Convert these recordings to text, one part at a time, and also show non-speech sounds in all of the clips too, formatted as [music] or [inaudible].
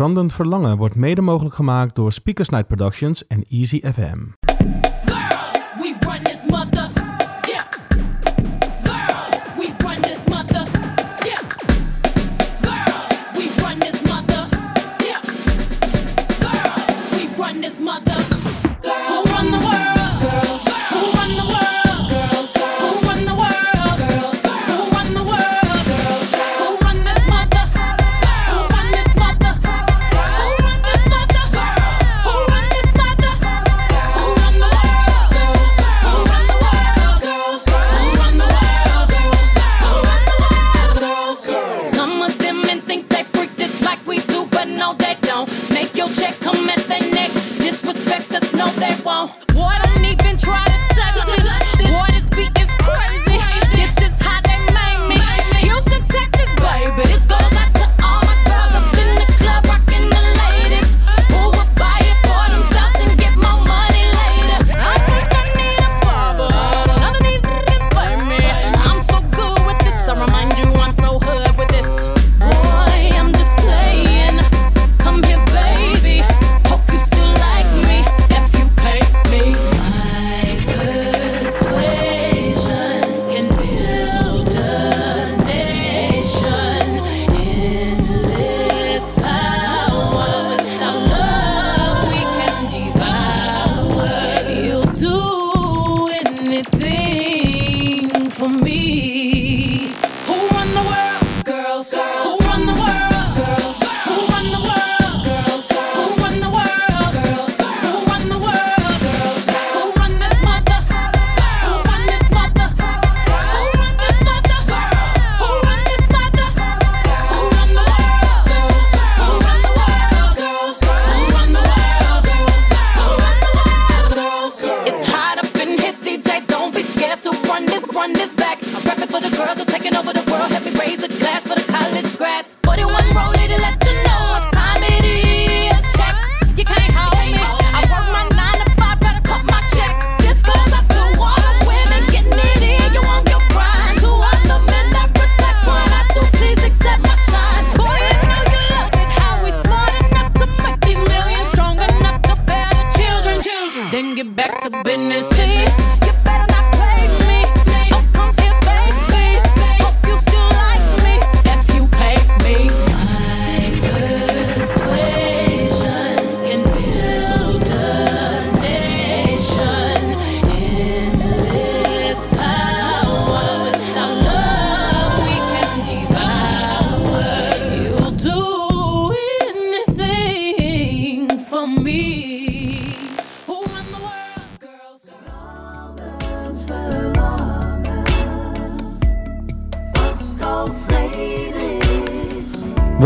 Brandend Verlangen wordt mede mogelijk gemaakt door Speakers Night Productions en Easy FM.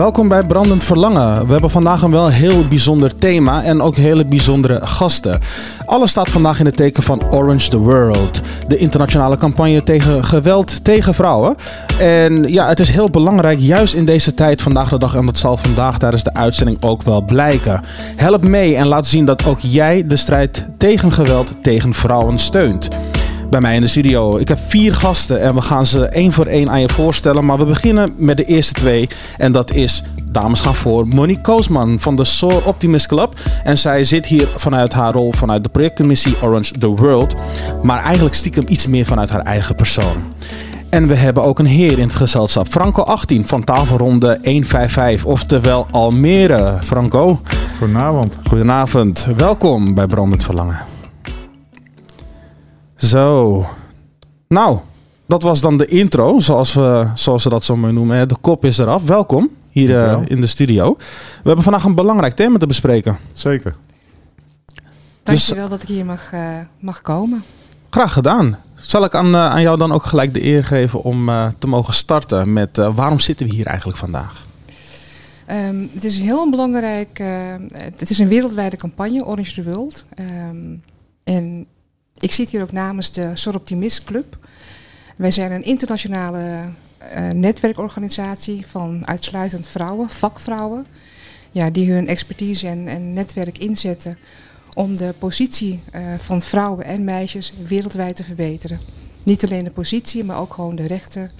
Welkom bij Brandend Verlangen. We hebben vandaag een wel heel bijzonder thema en ook hele bijzondere gasten. Alles staat vandaag in het teken van Orange the World, de internationale campagne tegen geweld tegen vrouwen. En ja, het is heel belangrijk, juist in deze tijd vandaag de dag, en dat zal vandaag tijdens de uitzending ook wel blijken. Help mee en laat zien dat ook jij de strijd tegen geweld tegen vrouwen steunt bij mij in de studio. Ik heb vier gasten en we gaan ze één voor één aan je voorstellen. Maar we beginnen met de eerste twee. En dat is, dames gaan voor, Monique Koosman van de Soar Optimist Club. En zij zit hier vanuit haar rol vanuit de projectcommissie Orange the World. Maar eigenlijk stiekem iets meer vanuit haar eigen persoon. En we hebben ook een heer in het gezelschap. Franco 18 van tafelronde 155, oftewel Almere. Franco, Goedenavond. goedenavond. Welkom bij Brandend Verlangen. Zo. Nou, dat was dan de intro, zoals we, zoals we dat zo mooi noemen. hè. De kop is eraf. Welkom hier eh, in de studio. We hebben vandaag een belangrijk thema te bespreken. Zeker. Dankjewel dat ik hier mag, eh, mag komen. Graag gedaan. Zal ik aan, eh, aan jou dan ook gelijk de eer geven om eh, te mogen starten met eh, waarom zitten we hier eigenlijk vandaag? Ehm, het is heel belangrijk. het is een wereldwijde campagne, Orange the World. Ehm, en ik zit hier ook namens de Soroptimist Club. Wij zijn een internationale eh, netwerkorganisatie van uitsluitend vrouwen, vakvrouwen. Ja, die hun expertise en, en netwerk inzetten om de positie eh, van vrouwen en meisjes wereldwijd te verbeteren. Niet alleen de positie, maar ook gewoon de rechten.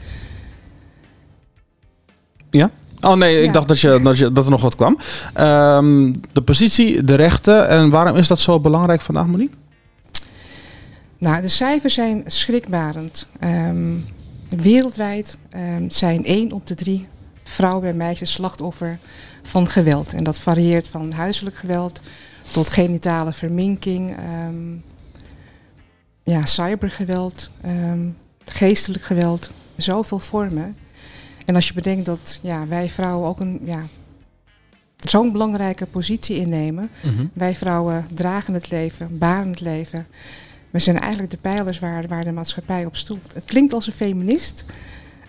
Oh nee, ik Ja. dacht dat, je, dat, je, dat er nog wat kwam. Ehm, de positie, de rechten. En waarom is dat zo belangrijk vandaag, Monique? Nou, de cijfers zijn schrikbarend. Ehm, wereldwijd ehm, zijn 1 op de 3 vrouwen en meisjes slachtoffer van geweld. En dat varieert van huiselijk geweld tot genitale verminking, ehm, ja, cybergeweld, geestelijk geweld, zoveel vormen. En als je bedenkt dat ja, wij vrouwen ook een ja, zo'n belangrijke positie innemen, wij vrouwen dragen het leven, baren het leven. We zijn eigenlijk de pijlers waar, waar de maatschappij op stoelt. Het klinkt als een feminist.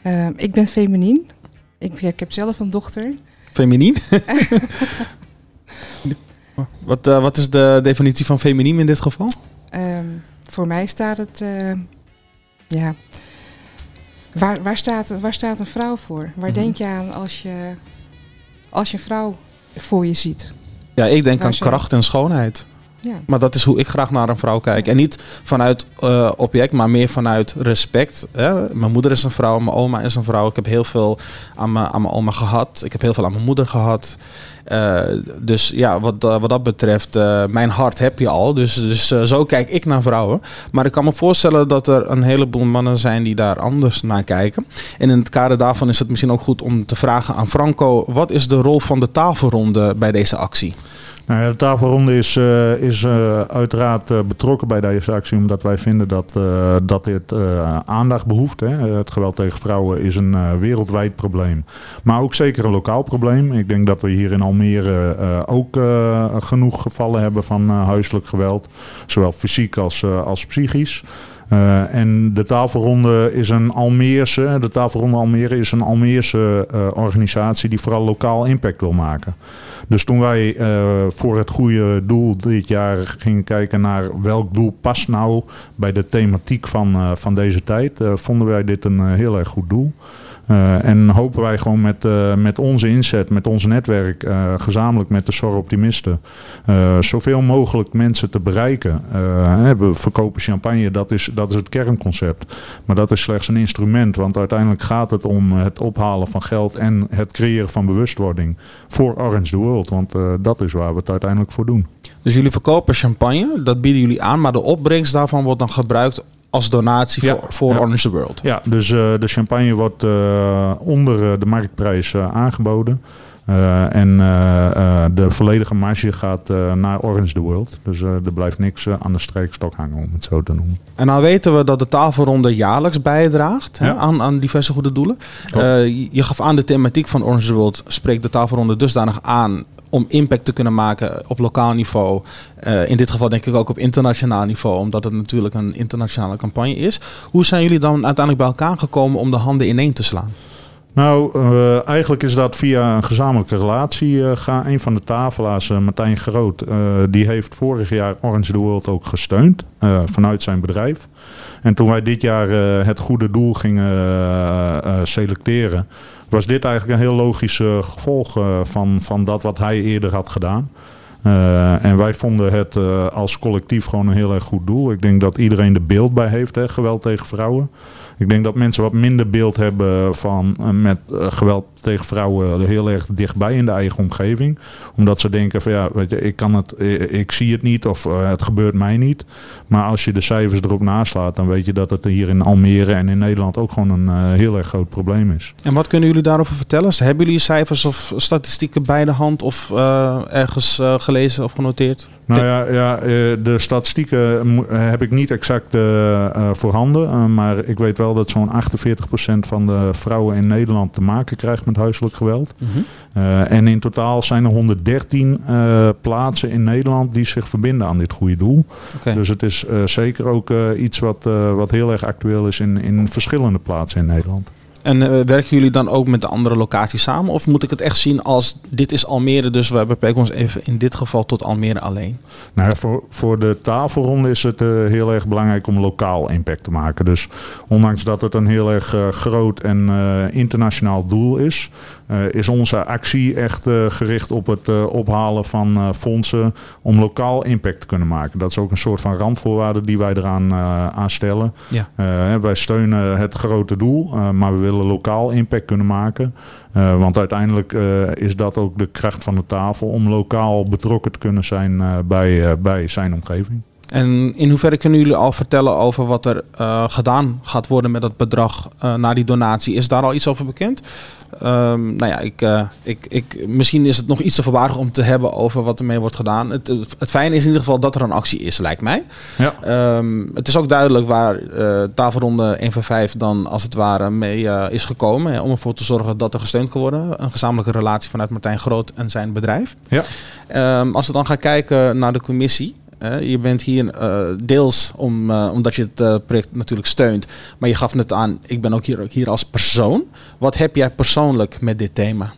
Ehm, ik ben feminien. Ik, ik heb zelf een dochter. Feminien? [laughs] wat, eh, wat is de definitie van feminien in dit geval? Ehm, voor mij staat het. eh, ja. Waar, waar, staat, waar staat een vrouw voor? Waar Mhm. denk je aan als je, als je een vrouw voor je ziet? Ja, ik denk Waar aan kracht en schoonheid. Ja. Maar dat is hoe ik graag naar een vrouw kijk. En niet vanuit eh, object, maar meer vanuit respect. Hè? Mijn moeder is een vrouw, mijn oma is een vrouw. Ik heb heel veel aan mijn, aan mijn oma gehad. Ik heb heel veel aan mijn moeder gehad. Eh, dus ja, wat, eh, wat dat betreft, eh, mijn hart heb je al. Dus, dus zo kijk ik naar vrouwen. Maar ik kan me voorstellen dat er een heleboel mannen zijn die daar anders naar kijken. En in het kader daarvan is het misschien ook goed om te vragen aan Franco: wat is de rol van de tafelronde bij deze actie? Nou ja, de tafelronde is, is uiteraard betrokken bij deze actie, omdat wij vinden dat, dat dit aandacht behoeft. Hè. Het geweld tegen vrouwen is een wereldwijd probleem, maar ook zeker een lokaal probleem. Ik denk dat we hier in Almere eh, ook eh, genoeg gevallen hebben van eh, huiselijk geweld, zowel fysiek als, eh, als psychisch. Eh, en de tafelronde is een Almeerse, de tafelronde Almere is een Almeerse eh, organisatie die vooral lokaal impact wil maken. Dus toen wij eh, voor het goede doel dit jaar gingen kijken naar welk doel past nou bij de thematiek van, eh, van deze tijd, eh, vonden wij dit een eh, heel erg goed doel. Eh, en hopen wij gewoon met, eh, met onze inzet, met ons netwerk, eh, gezamenlijk met de SOR Optimisten, eh, zoveel mogelijk mensen te bereiken. We verkopen champagne, dat is, dat is het kernconcept. Maar dat is slechts een instrument, want uiteindelijk gaat het om het ophalen van geld en het creëren van bewustwording voor Orange the World. Want dat is waar we het uiteindelijk voor doen. Dus jullie verkopen champagne, dat bieden jullie aan, maar de opbrengst daarvan wordt dan gebruikt als donatie Ja, voor, voor ja. Orange the World. Ja, dus eh, de champagne wordt eh, onder eh, de marktprijs aangeboden. Eh, en eh, eh, de volledige marge gaat naar Orange the World. Dus er blijft niks aan de strijkstok hangen, om het zo te noemen. En nou weten we dat de tafelronde jaarlijks bijdraagt hè, aan, aan diverse goede doelen. Je- gaf aan de thematiek van Orange the World spreekt de tafelronde dusdanig aan om impact te kunnen maken op lokaal niveau. In dit geval denk ik ook op internationaal niveau, omdat het natuurlijk een internationale campagne is. Hoe zijn jullie dan uiteindelijk bij elkaar gekomen om de handen ineen te slaan? Nou, eh, eigenlijk is dat via een gezamenlijke relatie eh gaan. Een van de tafelaars, eh, Martijn Groot, die heeft vorig jaar Orange the World ook gesteund vanuit zijn bedrijf. En toen wij dit jaar het goede doel gingen selecteren, was dit eigenlijk een heel logisch gevolg van, van dat wat hij eerder had gedaan. En wij vonden het als collectief gewoon een heel erg goed doel. Ik denk dat iedereen er beeld bij heeft, hè, geweld tegen vrouwen. Ik denk dat mensen wat minder beeld hebben van eh, met eh, geweld tegen vrouwen heel erg dichtbij in de eigen omgeving. Omdat ze denken van ja, weet je, ik kan het, ik zie het niet of eh, het gebeurt mij niet. Maar als je de cijfers erop naslaat, dan weet je dat het hier in Almere en in Nederland ook gewoon een heel erg groot probleem is. En wat kunnen jullie daarover vertellen? Hebben jullie cijfers of statistieken bij de hand of ergens gelezen of genoteerd? Nou ja, ja eh, de statistieken mo- heb ik niet exact eh, eh, voorhanden. eh, maar ik weet wel dat zo'n 48% van de vrouwen in Nederland te maken krijgt met huiselijk geweld. Eh, en in totaal zijn er 113 eh, plaatsen in Nederland die zich verbinden aan dit goede doel. Dus het is eh, zeker ook eh, iets wat, eh, wat heel erg actueel is in, in verschillende plaatsen in Nederland. En eh, werken jullie dan ook met de andere locaties samen? Of moet ik het echt zien als dit is Almere, dus we beperken ons even in dit geval tot Almere alleen? Nou, voor, voor de tafelronde is het eh, heel erg belangrijk om lokaal impact te maken. Dus ondanks dat het een heel erg eh, groot en internationaal doel is, is onze actie echt eh, gericht op het eh, ophalen van eh, fondsen om lokaal impact te kunnen maken. Dat is ook een soort van randvoorwaarde die wij eraan eh, aan stellen. Ja. Eh, wij steunen het grote doel, eh, maar we willen lokaal impact kunnen maken. Eh, want uiteindelijk eh, is dat ook de kracht van de tafel om lokaal betrokken te kunnen zijn eh, bij, eh, bij zijn omgeving. En in hoeverre kunnen jullie al vertellen over wat er eh, gedaan gaat worden met dat bedrag eh na die donatie? Is daar al iets over bekend? Ehm, nou ja, ik, eh, ik, ik, misschien is het nog iets te verwaardig om te hebben over wat ermee wordt gedaan. Het, het, fijne is in ieder geval dat er een actie is, lijkt mij. Ja. Ehm, het is ook duidelijk waar tafelronde 1 van 5 dan als het ware mee is gekomen. Hè, om ervoor te zorgen dat er gesteund kan worden. Een gezamenlijke relatie vanuit Martijn Groot en zijn bedrijf. Ja. Ehm, als we dan gaan kijken naar de commissie. Je bent hier eh, deels om, eh, omdat je het eh, project natuurlijk steunt. Maar je gaf net aan, ik ben ook hier, ook hier als persoon. Wat heb jij persoonlijk met dit thema?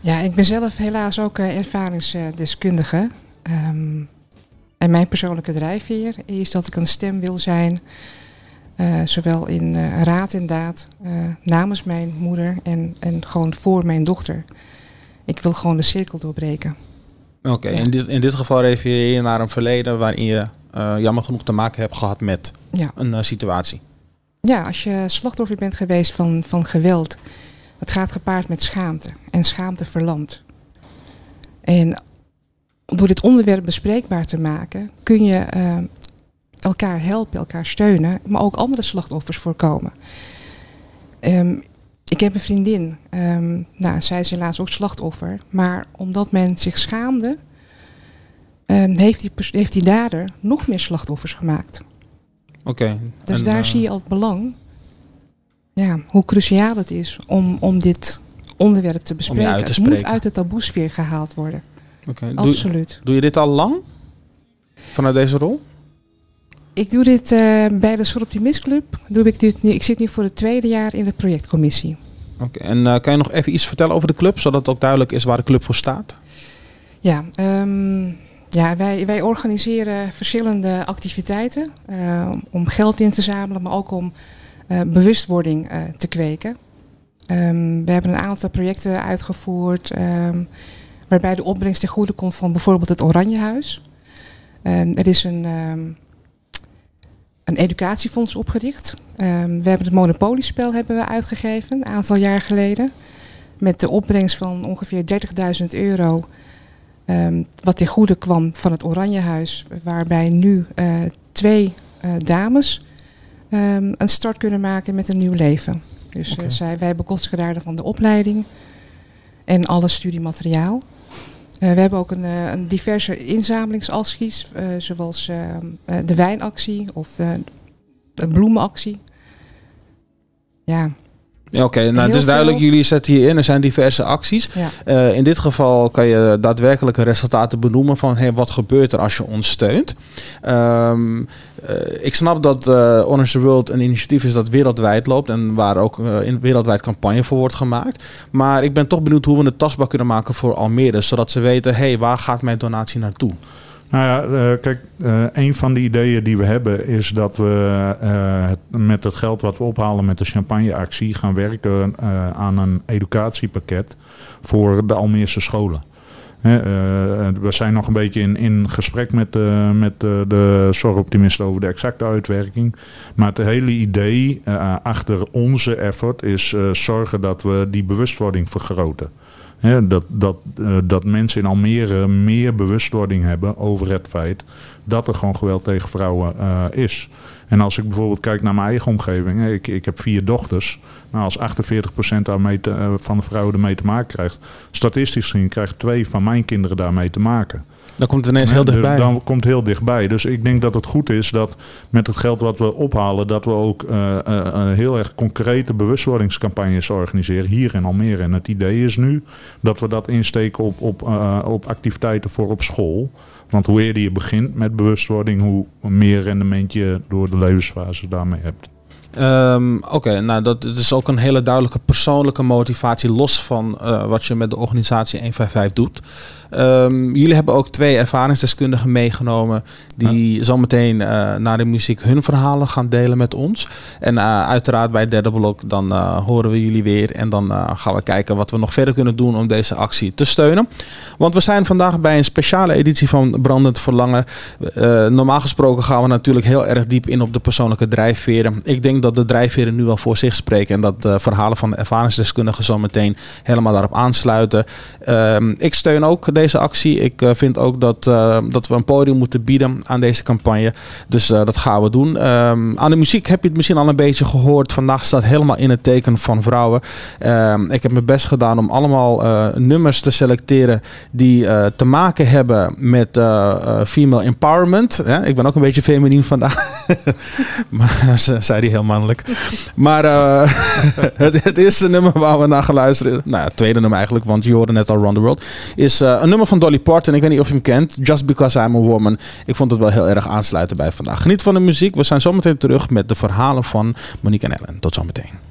Ja, ik ben zelf helaas ook ervaringsdeskundige. Ehm, en mijn persoonlijke drijfveer is dat ik een stem wil zijn, zowel in raad en daad, namens mijn moeder en, en gewoon voor mijn dochter. Ik wil gewoon de cirkel doorbreken. Oké, Ja. in, dit, in dit geval refereer je naar een verleden waarin je eh, jammer genoeg te maken hebt gehad met Ja, een eh, situatie. ja als je slachtoffer bent geweest van, van geweld, dat gaat gepaard met schaamte. En schaamte verlamt. En door dit onderwerp bespreekbaar te maken, kun je eh, elkaar helpen, elkaar steunen, maar ook andere slachtoffers voorkomen. Ehm, ik heb een vriendin, ehm, nou, zij is helaas ook slachtoffer, maar omdat men zich schaamde, ehm, heeft, die, heeft die dader nog meer slachtoffers gemaakt. Oké. Dus en, daar eh, zie je al het belang, ja, hoe cruciaal het is om, om dit onderwerp te bespreken. te het moet uit de taboesfeer gehaald worden. oké. Doe, Absoluut. doe je dit al lang? Vanuit deze rol? Ik doe dit eh, bij de Soroptimist Club. Doe ik, dit nu, ik zit nu voor het tweede jaar in de projectcommissie. Oké. En eh, kan je nog even iets vertellen over de club, zodat het ook duidelijk is waar de club voor staat? Ja, ehm, ja wij, wij organiseren verschillende activiteiten eh, om geld in te zamelen, maar ook om bewustwording te kweken. Ehm, we hebben een aantal projecten uitgevoerd ehm, waarbij de opbrengst ten goede komt van bijvoorbeeld het Oranjehuis. Er is een, een educatiefonds opgericht. Ehm, we hebben het Monopoliespel hebben we uitgegeven een aantal jaar geleden. Met de opbrengst van ongeveer 30.000 euro. Ehm, wat ten goede kwam van het Oranjehuis, waarbij nu eh, twee eh, dames ehm, een start kunnen maken met een nieuw leven. Dus eh, zij, wij bekostigen daar van de opleiding en alle studiemateriaal. Eh, we hebben ook een, eh, een diverse inzamelingsacties, eh, zoals de wijnactie of de, de bloemenactie. Ja, Ja, Oké, nou Heel het is duidelijk, jullie zetten hier in. Er zijn diverse acties. ja. Eh, in dit geval kan je daadwerkelijke resultaten benoemen van hey, wat gebeurt er als je ons steunt. Ehm, eh, ik snap dat Orange the World een initiatief is dat wereldwijd loopt en waar ook in wereldwijd campagne voor wordt gemaakt. Maar ik ben toch benieuwd hoe we het tastbaar kunnen maken voor Almere, zodat ze weten, hey, waar gaat mijn donatie naartoe? Nou ja, eh, kijk, eh, een van de ideeën die we hebben is dat we eh, met het geld wat we ophalen met de champagneactie gaan werken aan een educatiepakket voor de Almeerse scholen. We zijn nog een beetje in, in gesprek met, met de zorgoptimisten over de exacte uitwerking. Maar het hele idee achter onze effort is zorgen dat we die bewustwording vergroten. Dat, dat, eh, dat mensen in Almere meer bewustwording hebben over het feit dat er gewoon geweld tegen vrouwen eh, is. En als ik bijvoorbeeld kijk naar mijn eigen omgeving, ik, ik heb vier dochters. Nou, als 48% daarmee eh, van de vrouwen ermee te maken krijgt, statistisch gezien krijgen twee van mijn kinderen daarmee te maken. Dan komt het ineens heel dus dichtbij. dan komt het heel dichtbij. Dus ik denk dat het goed is dat met het geld wat we ophalen, dat we ook eh, eh, eh, heel erg concrete bewustwordingscampagnes organiseren hier in Almere. En het idee is nu dat we dat insteken op, op, eh, op activiteiten voor op school. Want hoe eerder je begint met bewustwording, hoe meer rendement je door de levensfase daarmee hebt. Ehm, Oké, nou dat het is ook een hele duidelijke persoonlijke motivatie, los van eh, wat je met de organisatie 155 doet. Ehm, jullie hebben ook twee ervaringsdeskundigen meegenomen. Die zometeen eh na de muziek hun verhalen gaan delen met ons. En eh, uiteraard bij het derde blok dan eh, horen we jullie weer. En dan gaan we kijken wat we nog verder kunnen doen om deze actie te steunen. Want we zijn vandaag bij een speciale editie van Brandend Verlangen. Normaal gesproken gaan we natuurlijk heel erg diep in op de persoonlijke drijfveren. Ik denk dat de drijfveren nu al voor zich spreken. En dat de verhalen van de ervaringsdeskundigen zometeen helemaal daarop aansluiten. Ehm, ik steun ook deze actie. Ik eh, vind ook dat, eh, dat we een podium moeten bieden aan deze campagne. Dus eh, dat gaan we doen. Ehm, aan de muziek heb je het misschien al een beetje gehoord. Vandaag staat helemaal in het teken van vrouwen. Ehm, ik heb mijn best gedaan om allemaal nummers te selecteren die te maken hebben met female empowerment. Ik ben ook een beetje feminien vandaag. [laughs] [laughs] maar ze zei die heel mannelijk. Maar eh, [laughs] het, het eerste nummer waar we naar luisteren, nou het tweede nummer eigenlijk, want je hoorde net al Run the World, is eh, een nummer van Dolly Parton. Ik weet niet of je hem kent, Just Because I'm a Woman. Ik vond het wel heel erg aansluiten bij vandaag. Geniet van de muziek. We zijn zometeen terug met de verhalen van Monique en Ellen. Tot zometeen.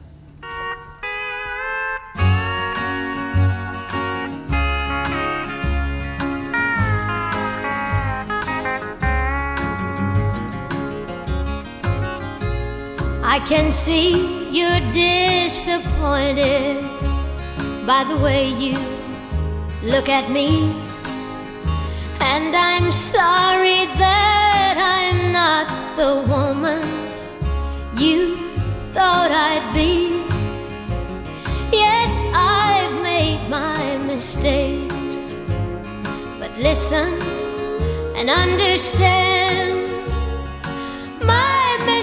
I can see you're disappointed by the way you look at me. And I'm sorry that I'm not the woman you thought I'd be. Yes, I've made my mistakes. But listen and understand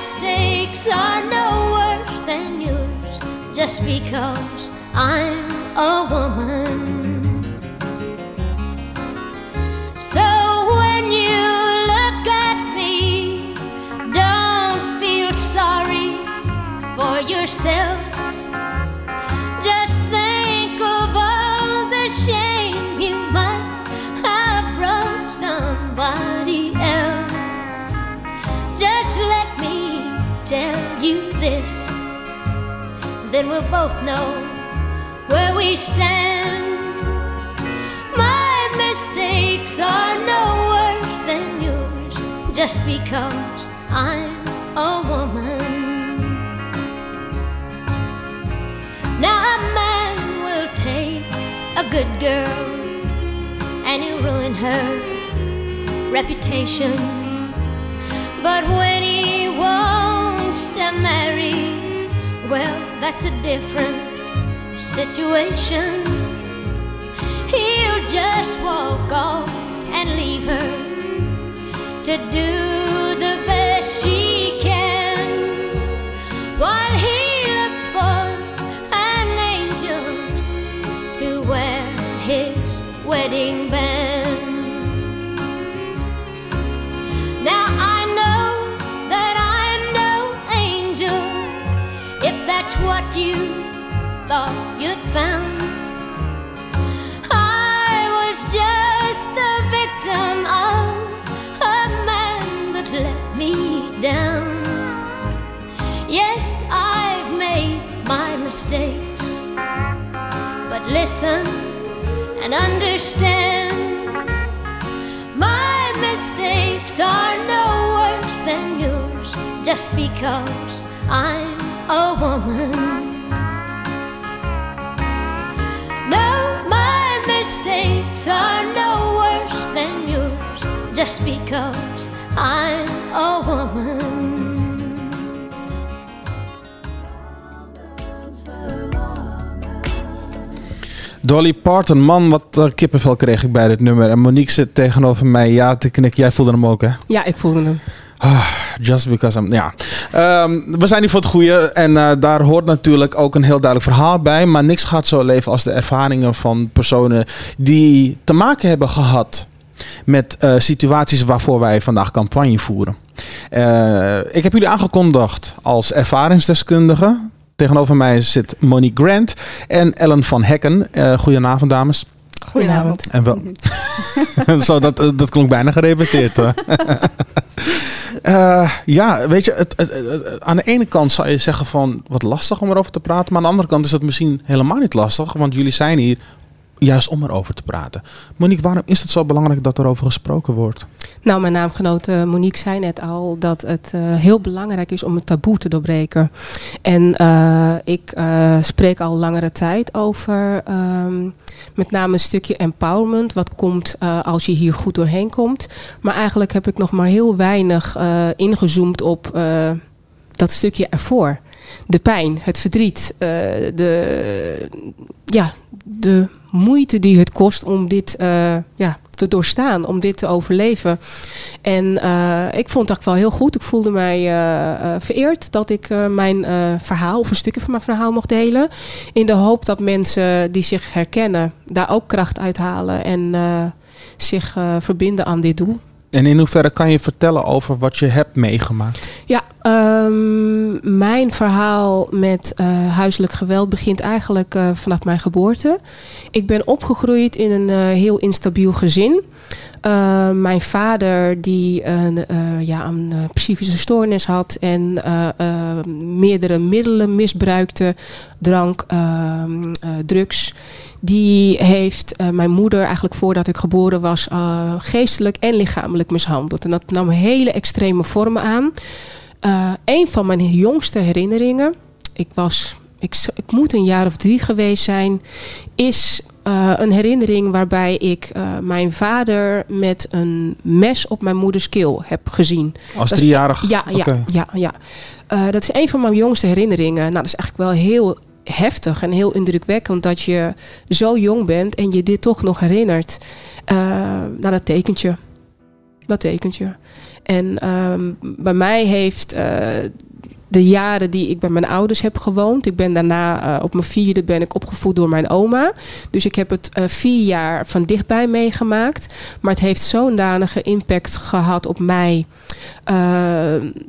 mistakes are no worse than yours just because I'm a woman. So when you look at me, don't feel sorry for yourself. Just think of all the shame you might have brought somebody you this, then we'll both know where we stand. My mistakes are no worse than yours, just because I'm a woman. Now a man will take a good girl and he'll ruin her reputation. But when he to marry, well, that's a different situation. He'll just walk off and leave her to do thought you'd found. I was just the victim of a man that let me down. Yes, I've made my mistakes, but listen and understand. My mistakes are no worse than yours just because I'm a woman. No, my mistakes are no worse than yours just because I'm a woman. Dolly Parton, man, wat kippenvel kreeg ik bij dit nummer. En Monique zit tegenover mij ja te knikken. Jij voelde hem ook, hè? Ja, ik voelde hem. Ah, just because I'm... Ja. Ehm, we zijn hier voor het goede. En eh, daar hoort natuurlijk ook een heel duidelijk verhaal bij. Maar niks gaat zo leven als de ervaringen van personen die te maken hebben gehad met eh, situaties waarvoor wij vandaag campagne voeren. Eh, ik heb jullie aangekondigd als ervaringsdeskundige. Tegenover mij zit Monique Grant en Ellen van Hekken. Goedenavond, dames. Goedenavond. En wel. [laughs] Zo, dat, eh, dat klonk bijna gerepeteerd. [laughs] Eh, ja, weet je, het, het- het- het- aan de ene kant zou je zeggen van wat lastig om erover te praten. Maar aan de andere kant is het misschien helemaal niet lastig. Want jullie zijn hier juist om erover te praten. Monique, waarom is het zo belangrijk dat erover gesproken wordt? Nou, mijn naamgenoot eh, Monique zei net al dat het eh, heel belangrijk is om het taboe te doorbreken. En eh, ik spreek al langere tijd over ehm, met name een stukje empowerment. Wat komt als je hier goed doorheen komt. Maar eigenlijk heb ik nog maar heel weinig ingezoomd op dat stukje ervoor. De pijn, het verdriet, eh, de, ja, de moeite die het kost om dit eh, ja, te doorstaan, om dit te overleven. En eh, ik vond dat wel heel goed. Ik voelde mij vereerd dat ik mijn verhaal of een stukje van mijn verhaal mocht delen. In de hoop dat mensen die zich herkennen daar ook kracht uithalen en eh, zich verbinden aan dit doel. En in hoeverre kan je vertellen over wat je hebt meegemaakt? Ja, ehm, mijn verhaal met eh, huiselijk geweld begint eigenlijk eh, vanaf mijn geboorte. Ik ben opgegroeid in een eh, heel instabiel gezin. Eh, mijn vader die een, ja, een psychische stoornis had en meerdere middelen misbruikte, drank, ehm, eh, drugs. Die heeft eh, mijn moeder eigenlijk voordat ik geboren was eh, geestelijk en lichamelijk mishandeld. En dat nam hele extreme vormen aan. Eh, een van mijn jongste herinneringen, ik was, ik, ik moet een jaar of drie geweest zijn, is een herinnering waarbij ik mijn vader met een mes op mijn moeders keel heb gezien. Als driejarig? Ja, ja, ja, ja. Dat is een van mijn jongste herinneringen. Nou, dat is eigenlijk wel heel heftig en heel indrukwekkend dat je zo jong bent en je dit toch nog herinnert. Eh, nou, dat tekent je. Dat tekent je. En ehm, bij mij heeft eh, de jaren die ik bij mijn ouders heb gewoond. Ik ben daarna eh, op mijn vierde ben ik opgevoed door mijn oma. Dus ik heb het vier jaar van dichtbij meegemaakt. Maar het heeft zo'n danige impact gehad op mij.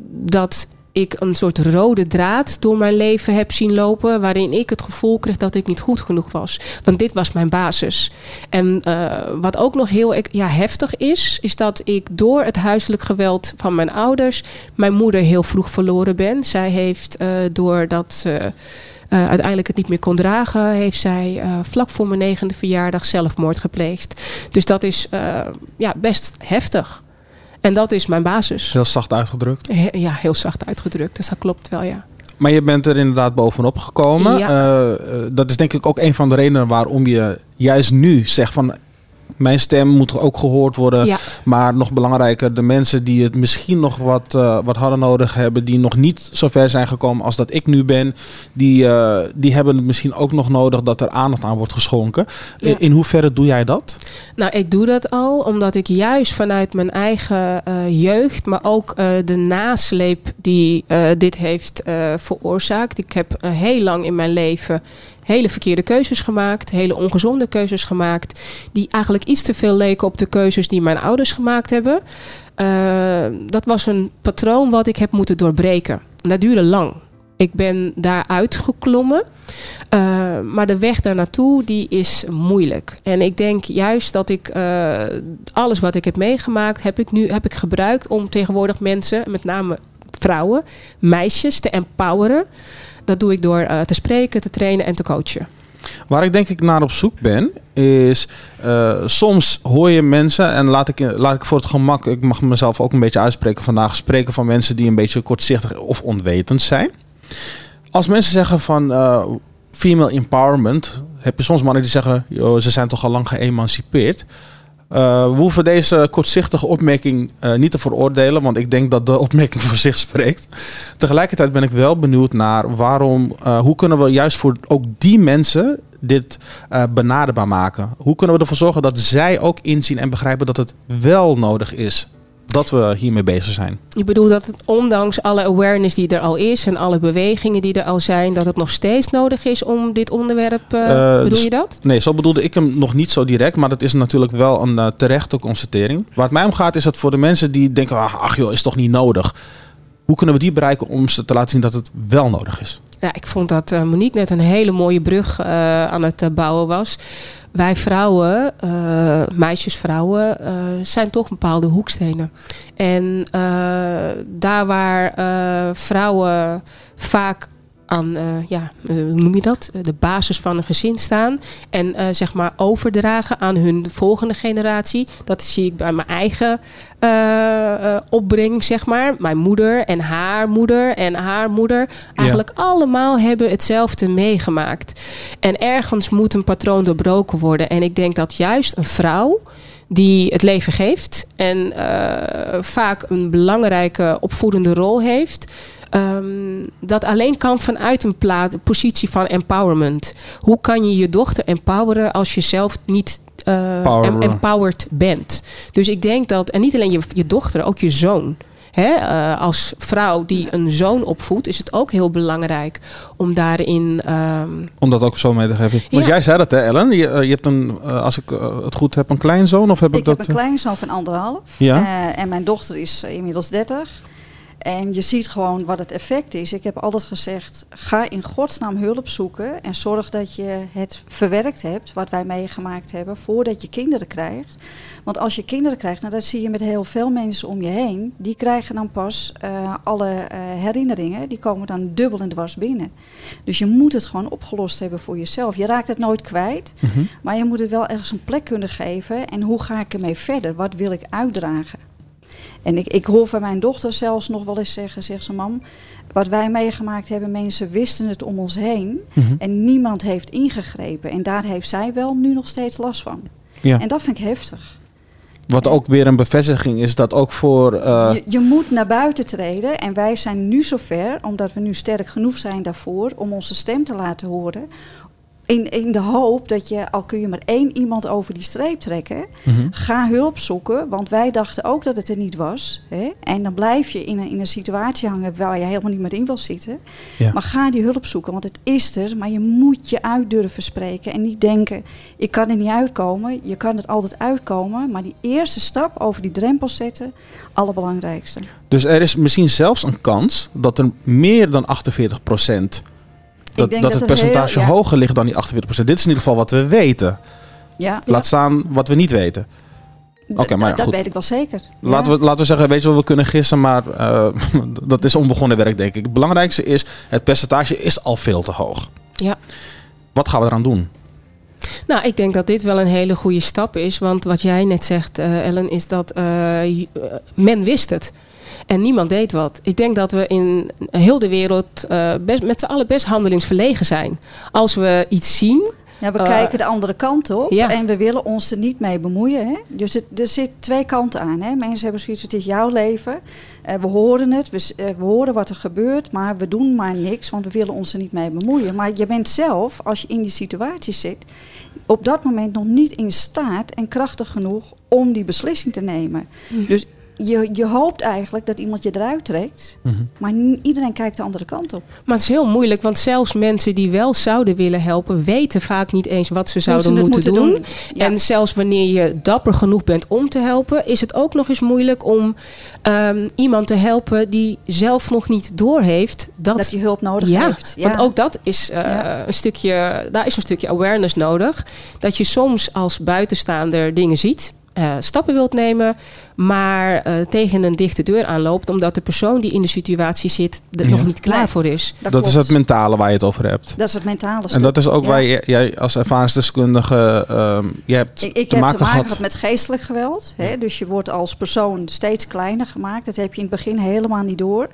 dat ik een soort rode draad door mijn leven heb zien lopen. Waarin ik het gevoel kreeg dat ik niet goed genoeg was. Want dit was mijn basis. En eh, wat ook nog heel ja, heftig is, is dat ik door het huiselijk geweld van mijn ouders mijn moeder heel vroeg verloren ben. Zij heeft eh doordat ze eh, uiteindelijk het niet meer kon dragen, heeft zij vlak voor mijn negende verjaardag zelfmoord gepleegd. Dus dat is ja, best heftig. En dat is mijn basis. Heel zacht uitgedrukt. He- ja, heel zacht uitgedrukt. Dus dat klopt wel, ja. Maar je bent er inderdaad bovenop gekomen. Ja. Eh, eh, dat is denk ik ook een van de redenen waarom je juist nu zegt van... Mijn stem moet ook gehoord worden. Ja, Maar nog belangrijker, de mensen die het misschien nog wat, eh, wat harder nodig hebben, die nog niet zo ver zijn gekomen als dat ik nu ben, die, eh, die hebben het misschien ook nog nodig dat er aandacht aan wordt geschonken. Ja. In, in hoeverre doe jij dat? Nou, ik doe dat al omdat ik juist vanuit mijn eigen eh, jeugd, maar ook de nasleep die dit heeft veroorzaakt. Ik heb heel lang in mijn leven hele verkeerde keuzes gemaakt, hele ongezonde keuzes gemaakt, die eigenlijk iets te veel leken op de keuzes die mijn ouders gemaakt hebben. Eh, dat was een patroon wat ik heb moeten doorbreken. En dat duurde lang. Ik ben daaruit geklommen. Uh, maar de weg daar naartoe die is moeilijk. En ik denk juist dat ik uh, alles wat ik heb meegemaakt, heb ik nu heb ik gebruikt om tegenwoordig mensen, met name vrouwen, meisjes, te empoweren. Dat doe ik door uh, te spreken, te trainen en te coachen. Waar ik denk ik naar op zoek ben, is uh, soms hoor je mensen, en laat ik, laat ik voor het gemak, ik mag mezelf ook een beetje uitspreken vandaag, spreken van mensen die een beetje kortzichtig of onwetend zijn. Als mensen zeggen van uh, female empowerment, heb je soms mannen die zeggen, joh, ze zijn toch al lang geëmancipeerd. Uh, we hoeven deze kortzichtige opmerking uh, niet te veroordelen, want ik denk dat de [laughs] opmerking voor zich spreekt. Tegelijkertijd ben ik wel benieuwd naar waarom, uh, hoe kunnen we juist voor ook die mensen dit benaderbaar maken? Hoe kunnen we ervoor zorgen dat zij ook inzien en begrijpen dat het wel nodig is dat we hiermee bezig zijn. Ik bedoel dat het ondanks alle awareness die er al is en alle bewegingen die er al zijn, dat het nog steeds nodig is om dit onderwerp. Uh, uh, bedoel je dat? Nee, zo bedoelde ik hem nog niet zo direct, maar dat is natuurlijk wel een uh, terechte constatering. Waar het mij om gaat is dat voor de mensen die denken, ach, ach joh, is toch niet nodig. Hoe kunnen we die bereiken om ze te laten zien dat het wel nodig is? Ja, ik vond dat Monique net een hele mooie brug aan het bouwen was. Wij vrouwen, meisjes, vrouwen, zijn toch bepaalde hoekstenen. En daar waar vrouwen vaak aan, eh, ja, eh, hoe noem je dat? Eh, de basis van een gezin staan. En eh, zeg maar overdragen aan hun volgende generatie. Dat zie ik bij mijn eigen eh, opbrenging, zeg maar. Mijn moeder en haar moeder en haar moeder. Eigenlijk allemaal hebben hetzelfde meegemaakt. En ergens moet een patroon doorbroken worden. En ik denk dat juist een vrouw die het leven geeft en eh, vaak een belangrijke opvoedende rol heeft. ehm, dat alleen kan vanuit een plaat, positie van empowerment. Hoe kan je je dochter empoweren als je zelf niet eh, empowered bent? Dus ik denk dat, en niet alleen je, je dochter, ook je zoon. Hè, eh, als vrouw die een zoon opvoedt, is het ook heel belangrijk om daarin. ehm, Om dat ook zo mee te geven. Want Ja. jij zei dat hè Ellen? Je, eh, je hebt een, als ik het goed heb, een kleinzoon of heb ik, Ik dat... heb een kleinzoon van anderhalf. Ja. Eh, en mijn dochter is inmiddels 30. En je ziet gewoon wat het effect is. Ik heb altijd gezegd, ga in godsnaam hulp zoeken. En zorg dat je het verwerkt hebt, wat wij meegemaakt hebben, voordat je kinderen krijgt. Want als je kinderen krijgt, nou, dat zie je met heel veel mensen om je heen. Die krijgen dan pas eh, alle eh, herinneringen, die komen dan dubbel en dwars binnen. Dus je moet het gewoon opgelost hebben voor jezelf. Je raakt het nooit kwijt. Mhm. Maar je moet het wel ergens een plek kunnen geven. En hoe ga ik ermee verder? Wat wil ik uitdragen? En ik, ik hoor van mijn dochter zelfs nog wel eens zeggen, zegt ze mam, wat wij meegemaakt hebben, mensen wisten het om ons heen Mhm. en niemand heeft ingegrepen. En daar heeft zij wel nu nog steeds last van. Ja. En dat vind ik heftig. Wat ook weer een bevestiging is dat ook voor... eh, je, je moet naar buiten treden en wij zijn nu zover, omdat we nu sterk genoeg zijn daarvoor, om onze stem te laten horen. In, in de hoop dat je, al kun je maar één iemand over die streep trekken, mhm. ga hulp zoeken. Want wij dachten ook dat het er niet was. Hè? En dan blijf je in een, in een situatie hangen waar je helemaal niet meer in wil zitten. Ja. Maar ga die hulp zoeken, want het is er. Maar je moet je uit durven spreken. En niet denken, ik kan er niet uitkomen. Je kan er altijd uitkomen. Maar die eerste stap over die drempel zetten, allerbelangrijkste. Dus er is misschien zelfs een kans dat er meer dan 48 procent... Dat, denk dat dat het het percentage heel- ja. hoger ligt dan die 48 procent. Dit is in ieder geval wat we weten. Ja, Laat staan wat we niet weten. Oké, maar ja, dat goed. weet ik wel zeker. Ja. Laten, we, laten we zeggen, weet je wel, we kunnen gissen, maar eh, [laughs] dat is onbegonnen werk, denk ik. Het belangrijkste is, het percentage is al veel te hoog. Ja. Wat gaan we eraan doen? Nou, ik denk dat dit wel een hele goede stap is. Want wat jij net zegt, eh, Ellen, is dat eh, men wist het. En niemand deed wat. Ik denk dat we in heel de wereld eh, best, met z'n allen best handelingsverlegen zijn. Als we iets zien. Ja, we Eh, kijken de andere kant op ja. en we willen ons er niet mee bemoeien. Hè? Dus het, er zit twee kanten aan. Hè? Mensen hebben zoiets, het is jouw leven. Eh, we horen het, we, we horen wat er gebeurt, maar we doen maar niks, want we willen ons er niet mee bemoeien. Maar je bent zelf, als je in die situatie zit, op dat moment nog niet in staat en krachtig genoeg om die beslissing te nemen. Dus je, je hoopt eigenlijk dat iemand je eruit trekt, Mhm. maar iedereen kijkt de andere kant op. Maar het is heel moeilijk, want zelfs mensen die wel zouden willen helpen, weten vaak niet eens wat ze zouden ze het moeten, doen. Ja. En zelfs wanneer je dapper genoeg bent om te helpen, is het ook nog eens moeilijk om ehm, iemand te helpen die zelf nog niet doorheeft dat, dat je hulp nodig ja, heeft. want ook dat is eh, Ja. een stukje, daar is een stukje awareness nodig. Dat je soms als buitenstaander dingen ziet, eh, stappen wilt nemen, maar eh, tegen een dichte deur aanloopt, omdat de persoon die in de situatie zit er Ja. nog niet klaar Nee. voor is. Dat, Dat is het mentale waar je het over hebt. Dat is het mentale En dat is ook Ja. waar jij als ervaringsdeskundige, ehm je hebt Ik, ik te heb maken te maken gehad. met geestelijk geweld. Hè? Dus je wordt als persoon steeds kleiner gemaakt. Dat heb je in het begin helemaal niet door.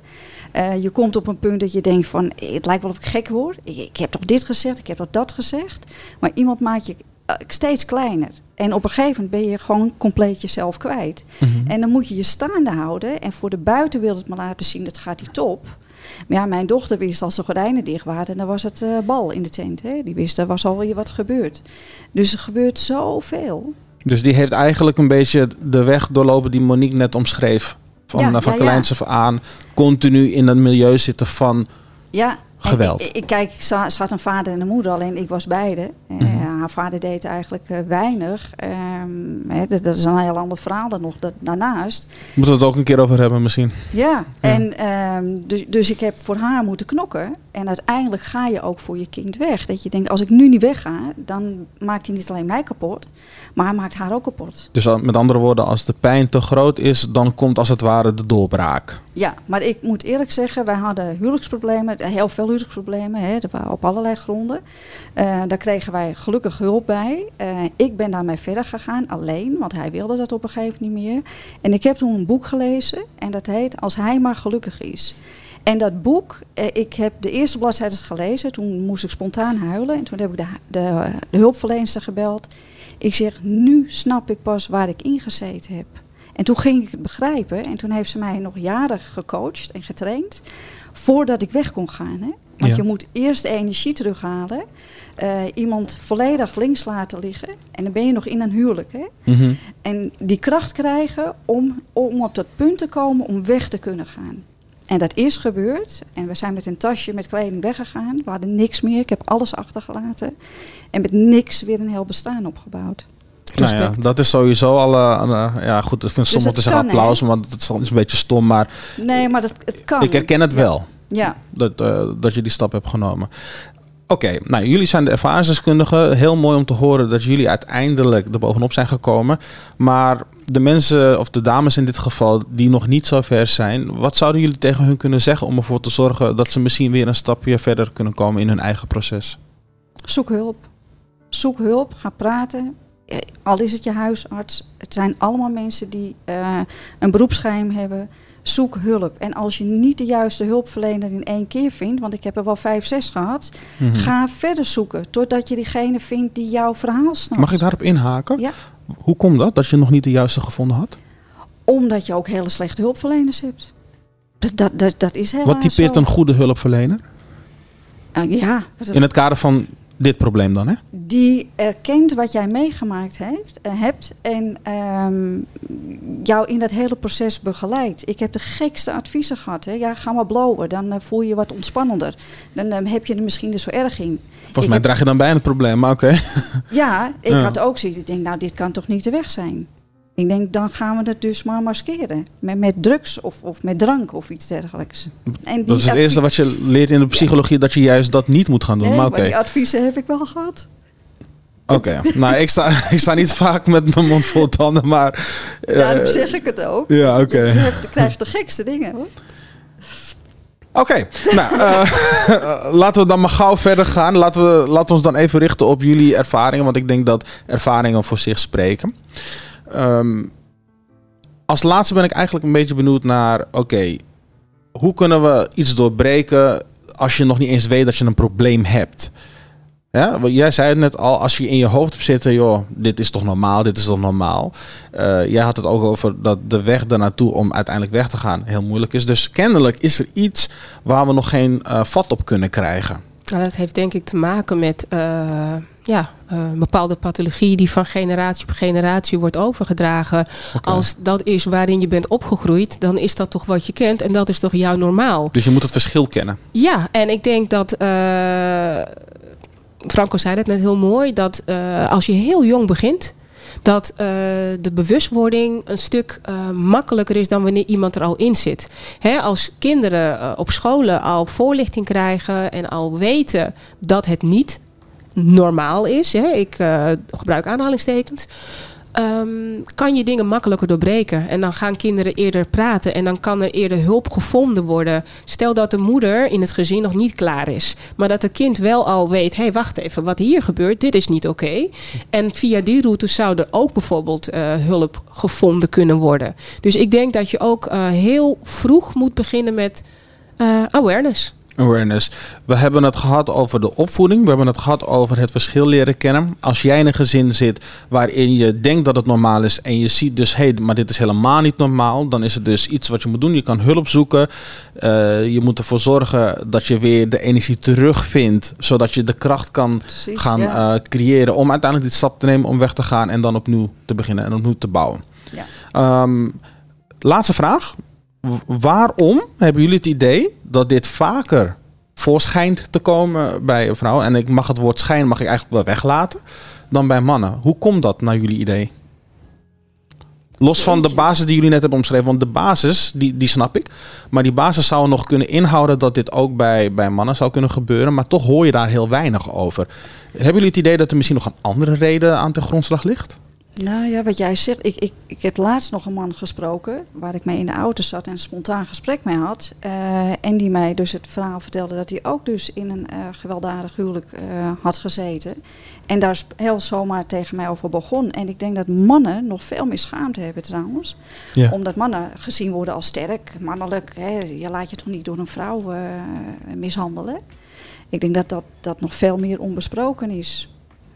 Eh, je komt op een punt dat je denkt van... het lijkt wel of ik gek word. Ik, ik heb toch dit gezegd, ik heb toch dat gezegd. Maar iemand maakt je steeds kleiner. En op een gegeven moment ben je gewoon compleet jezelf kwijt. Mhm. En dan moet je je staande houden. En voor de buitenwereld het maar laten zien, dat gaat die top. Maar ja, mijn dochter wist als de gordijnen dicht waren, dan was het eh, bal in de tent. Hè? Die wist, er was alweer wat gebeurd. Dus er gebeurt zoveel. Dus die heeft eigenlijk een beetje de weg doorlopen die Monique net omschreef. Van, Ja, eh, van ja, ja. kleins af aan continu in een milieu zitten van... Ja, en Geweld. Ik, ik, kijk, ze, had een vader en een moeder, alleen ik was beide. Mhm. haar vader deed eigenlijk eh, weinig. Ehm, hè, dat, dat is een heel ander verhaal dan nog da- daarnaast. Moeten we het ook een keer over hebben misschien. Ja, en ehm, dus, dus ik heb voor haar moeten knokken. En uiteindelijk ga je ook voor je kind weg. Dat je denkt, als ik nu niet wegga, dan maakt hij niet alleen mij kapot, maar hij maakt haar ook kapot. Dus met andere woorden, als de pijn te groot is, dan komt als het ware de doorbraak. Ja, maar ik moet eerlijk zeggen, wij hadden huwelijksproblemen, heel veel huwelijksproblemen, hè, op allerlei gronden. Eh, daar kregen wij gelukkig hulp bij. Eh, ik ben daarmee verder gegaan, alleen, want hij wilde dat op een gegeven moment niet meer. En ik heb toen een boek gelezen en dat heet Als hij maar gelukkig is. En dat boek, eh, ik heb de eerste bladzijde gelezen, toen moest ik spontaan huilen. En toen heb ik de, de, de hulpverlenster gebeld. Ik zeg, nu snap ik pas waar ik in gezeten heb. En toen ging ik het begrijpen. En toen heeft ze mij nog jaren gecoacht en getraind. Voordat ik weg kon gaan. Hè? Want Ja. je moet eerst de energie terughalen. eh, iemand volledig links laten liggen. En dan ben je nog in een huwelijk. Hè? Mhm. En die kracht krijgen om, om op dat punt te komen om weg te kunnen gaan. En dat is gebeurd. En we zijn met een tasje met kleding weggegaan. We hadden niks meer. Ik heb alles achtergelaten. En met niks weer een heel bestaan opgebouwd. Nou ja, dat is sowieso al. eh, eh, ja, goed. Ik vind Dus het te zeggen hè? applaus, is al- is een beetje stom. Maar Nee, maar dat, het kan. ik herken het wel. Ja, dat, eh, dat je die stap hebt genomen. Oké, nou jullie zijn de ervaringsdeskundigen. Heel mooi om te horen dat jullie uiteindelijk er bovenop zijn gekomen. Maar de mensen, of de dames in dit geval, die nog niet zo ver zijn, wat zouden jullie tegen hun kunnen zeggen om ervoor te zorgen dat ze misschien weer een stapje verder kunnen komen in hun eigen proces? zoek hulp. Zoek hulp, ga praten. Al is het je huisarts. Het zijn allemaal mensen die eh, een beroepsgeheim hebben. Zoek hulp. En als je niet de juiste hulpverlener in één keer vindt, want ik heb er wel vijf, zes gehad, Mhm. ga verder zoeken. Totdat je diegene vindt die jouw verhaal snapt. Mag ik daarop inhaken? Ja. Hoe komt dat, dat je nog niet de juiste gevonden had? Omdat je ook hele slechte hulpverleners hebt. Dat, dat, dat, dat is Wat typeert zo. een goede hulpverlener? Eh, ja, In het kader van dit probleem dan, hè? die erkent wat jij meegemaakt heeft, eh, hebt en ehm, jou in dat hele proces begeleidt. Ik heb de gekste adviezen gehad. Hè. Ja, ga maar blowen, dan eh, voel je je wat ontspannender. Dan eh, heb je er misschien dus zo erg in. Volgens Ik mij heb- draag je dan bijna het probleem, maar oké. Ja, ik Ja. had ook zoiets. Ik denk, nou, dit kan toch niet de weg zijn. Ik denk, dan gaan we het dus maar maskeren. Met, met drugs of, of met drank of iets dergelijks. En Dat is het eerste wat je leert in de psychologie, dat je juist dat niet moet gaan doen. Nee, maar maar die adviezen heb ik wel gehad. Oké, nou ik sta, [laughs] ik sta niet vaak met mijn mond vol tanden, maar... eh, Daarom zeg ik het ook. ja, oké. Je, je hebt- je krijgt de gekste dingen hoor. Oké, nou [laughs] eh, laten we dan maar gauw verder gaan. Laten we, laten we ons dan even richten op jullie ervaringen, want ik denk dat ervaringen voor zich spreken. Ehm, als laatste ben ik eigenlijk een beetje benieuwd naar, oké, hoe kunnen we iets doorbreken als je nog niet eens weet dat je een probleem hebt? Ja, jij zei het net al, als je in je hoofd hebt zitten, joh, dit is toch normaal, dit is toch normaal. Eh, jij had het ook over dat de weg daarnaartoe om uiteindelijk weg te gaan heel moeilijk is. Dus kennelijk is er iets waar we nog geen eh, vat op kunnen krijgen. Nou, dat heeft denk ik te maken met eh, ja, eh, een bepaalde pathologie die van generatie op generatie wordt overgedragen. Als dat is waarin je bent opgegroeid, dan is dat toch wat je kent en dat is toch jouw normaal. Dus je moet het verschil kennen. Ja, en ik denk dat. eh, Franco zei het net heel mooi. Dat als je heel jong begint. Dat eh, de bewustwording een stuk eh, makkelijker is dan wanneer iemand er al in zit. Hè, als kinderen eh, op scholen al voorlichting krijgen en al weten dat het niet normaal is. Hè, ik gebruik aanhalingstekens. Ehm, kan je dingen makkelijker doorbreken. En dan gaan kinderen eerder praten en dan kan er eerder hulp gevonden worden. Stel dat de moeder in het gezin nog niet klaar is, maar dat het kind wel al weet: hé, hey, wacht even, wat hier gebeurt, dit is niet oké. En via die route zou er ook bijvoorbeeld eh, hulp gevonden kunnen worden. Dus ik denk dat je ook eh, heel vroeg moet beginnen met eh, awareness. Awareness. We hebben het gehad over de opvoeding. We hebben het gehad over het verschil leren kennen. Als jij in een gezin zit waarin je denkt dat het normaal is en je ziet dus, hé, hey, maar dit is helemaal niet normaal, dan is het dus iets wat je moet doen. Je kan hulp zoeken. Eh, je moet ervoor zorgen dat je weer de energie terugvindt, zodat je de kracht kan Precies, gaan ja. eh, creëren om uiteindelijk die stap te nemen om weg te gaan en dan opnieuw te beginnen en opnieuw te bouwen. Ja. Ehm, laatste vraag. Waarom hebben jullie het idee dat dit vaker voor schijnt te komen bij een vrouw. En ik mag het woord schijn mag ik eigenlijk wel weglaten. Dan bij mannen. Hoe komt dat naar jullie idee? Los van de basis die jullie net hebben omschreven. Want de basis, die, die snap ik. Maar die basis zou nog kunnen inhouden dat dit ook bij, bij mannen zou kunnen gebeuren. Maar toch hoor je daar heel weinig over. Hebben jullie het idee dat er misschien nog een andere reden aan ten grondslag ligt? Nou ja, wat jij zegt. Ik, ik, ik heb laatst nog een man gesproken. waar ik mee in de auto zat en een spontaan gesprek mee had. eh, en die mij dus het verhaal vertelde dat hij ook dus in een eh, gewelddadig huwelijk eh, had gezeten. En daar heel zomaar tegen mij over begon. En ik denk dat mannen nog veel meer schaamte hebben trouwens. Ja. Omdat mannen gezien worden als sterk, mannelijk. Hè, je laat je toch niet door een vrouw mishandelen. Ik denk dat, dat dat nog veel meer onbesproken is.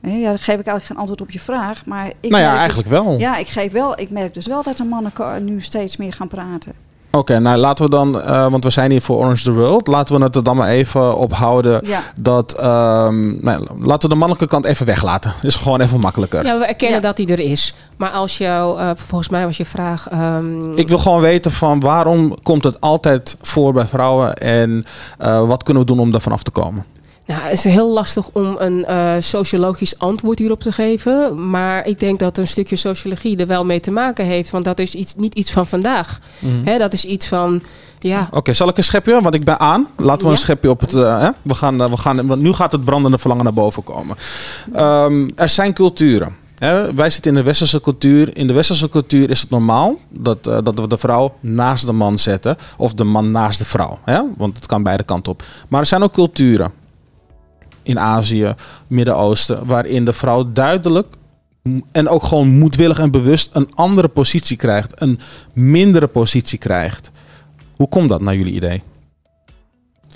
Hè, Ja, dan geef ik eigenlijk geen antwoord op je vraag. Maar ik nou ja, merk eigenlijk dus, wel. Ja, ik, geef wel, ik merk dus wel dat de mannen nu steeds meer gaan praten. Oké, nou laten we dan, eh, want we zijn hier voor Orange the World. Laten we het er dan maar even op houden. Ja. Dat, ehm, nou, laten we de mannelijke kant even weglaten. Is gewoon even makkelijker. Ja, we erkennen Ja. dat die er is. Maar als jou, eh, volgens mij was je vraag. ehm, Ik wil gewoon weten van waarom komt het altijd voor bij vrouwen en eh, wat kunnen we doen om daarvan af te komen? Nou, het is heel lastig om een eh, sociologisch antwoord hierop te geven. Maar ik denk dat een stukje sociologie er wel mee te maken heeft. Want dat is iets, niet iets van vandaag. Hè, dat is iets van. Ja, Oké, zal ik een schepje? Want ik ben aan. Laten we een schepje op het. eh, hè? We gaan, eh, we gaan, want nu gaat het brandende verlangen naar boven komen. Ehm, er zijn culturen. Hè? Wij zitten in de westerse cultuur. In de westerse cultuur is het normaal dat, dat we de vrouw naast de man zetten. Of de man naast de vrouw. Hè? Want het kan beide kanten op. Maar er zijn ook culturen. In Azië, Midden-Oosten. Waarin de vrouw duidelijk. En ook gewoon moedwillig en bewust een andere positie krijgt. Een mindere positie krijgt. Hoe komt dat naar jullie idee?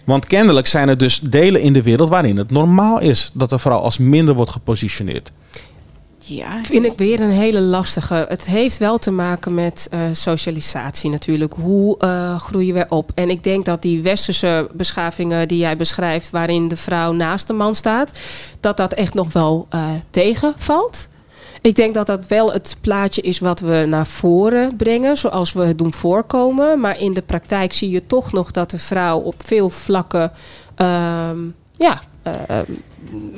Want kennelijk zijn er dus delen in de wereld waarin het normaal is dat een vrouw als minder wordt gepositioneerd. Ja, vind ik weer een hele lastige. Het heeft wel te maken met eh, socialisatie natuurlijk. Hoe eh, groeien we op? En ik denk dat die westerse beschavingen die jij beschrijft, waarin de vrouw naast de man staat, dat dat echt nog wel eh, tegenvalt. Ik denk dat dat wel het plaatje is wat we naar voren brengen, zoals we het doen voorkomen. Maar in de praktijk zie je toch nog dat de vrouw op veel vlakken, ehm, ja, ehm,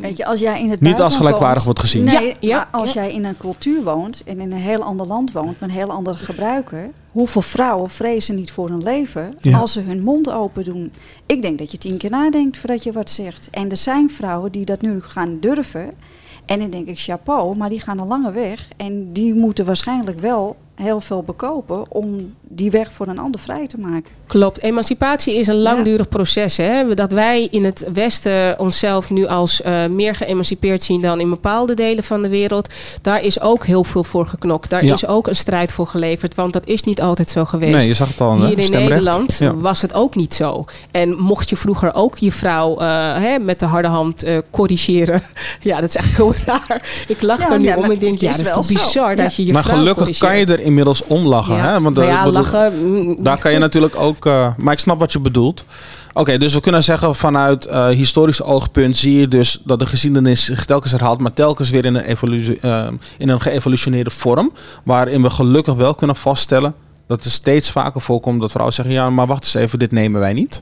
Weet je, als jij in het Niet als gelijkwaardig woont- wordt gezien. Nee, Ja, ja, maar als ja. jij in een cultuur woont en in een heel ander land woont met een heel andere gebruiken, hoeveel vrouwen vrezen niet voor hun leven Ja. als ze hun mond open doen? Ik denk dat je tien keer nadenkt voordat je wat zegt. En er zijn vrouwen die dat nu gaan durven. En dan denk ik chapeau, maar die gaan een lange weg. En die moeten waarschijnlijk wel heel veel bekopen om die weg voor een ander vrij te maken. Klopt. Emancipatie is een langdurig proces. Hè? Dat wij in het Westen onszelf nu als eh, meer geëmancipeerd zien dan in bepaalde delen van de wereld. Daar is ook heel veel voor geknokt. Daar Ja. is ook een strijd voor geleverd. Want dat is niet altijd zo geweest. Nee, je zag het al. hè? Hier in Stemrecht. Nederland Ja. was het ook niet zo. En mocht je vroeger ook je vrouw eh, hè, met de harde hand eh, corrigeren. [laughs] ja, dat is eigenlijk heel raar. Ik lach Ja, er nu ja, om. maar Ik denk, het ja, is dat is wel toch zo. bizar Ja. dat je je Maar vrouw gelukkig kan je er inmiddels om lachen. Ja. Hè? Want, Maar eh, ja, bedoel, lachen. mm, Daar kan je natuurlijk ook. eh, maar ik snap wat je bedoelt. Oké, dus we kunnen zeggen vanuit eh, historisch oogpunt zie je dus dat de geschiedenis zich telkens herhaalt, maar telkens weer in een, eh, in een geëvolutioneerde vorm. Waarin we gelukkig wel kunnen vaststellen dat er steeds vaker voorkomt dat vrouwen zeggen: ja, maar wacht eens even, dit nemen wij niet.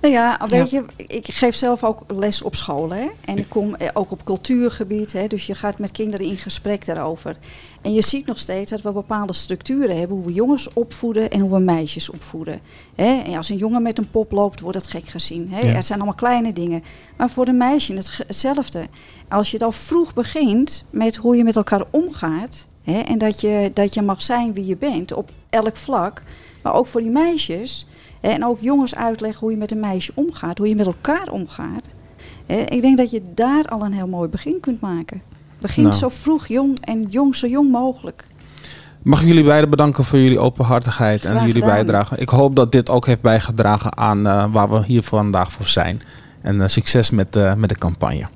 Nou ja, weet je, ik geef zelf ook les op school. Hè? En ik kom eh, ook op cultuurgebied. Hè? Dus je gaat met kinderen in gesprek daarover. En je ziet nog steeds dat we bepaalde structuren hebben. Hoe we jongens opvoeden en hoe we meisjes opvoeden. Hè? En als een jongen met een pop loopt, wordt dat gek gezien. Hè? Ja. Het zijn allemaal kleine dingen. Maar voor een meisje hetzelfde. Als je dan vroeg begint met hoe je met elkaar omgaat. Hè? En dat je, dat je mag zijn wie je bent op elk vlak. Maar ook voor die meisjes. En ook jongens uitleggen hoe je met een meisje omgaat. Hoe je met elkaar omgaat. Ik denk dat je daar al een heel mooi begin kunt maken. Begin Nou. zo vroeg jong en jong zo jong mogelijk. Mag ik jullie beiden bedanken voor jullie openhartigheid en jullie gedaan. bijdrage. Ik hoop dat dit ook heeft bijgedragen aan eh, waar we hier vandaag voor zijn. En eh, succes met, eh, met de campagne.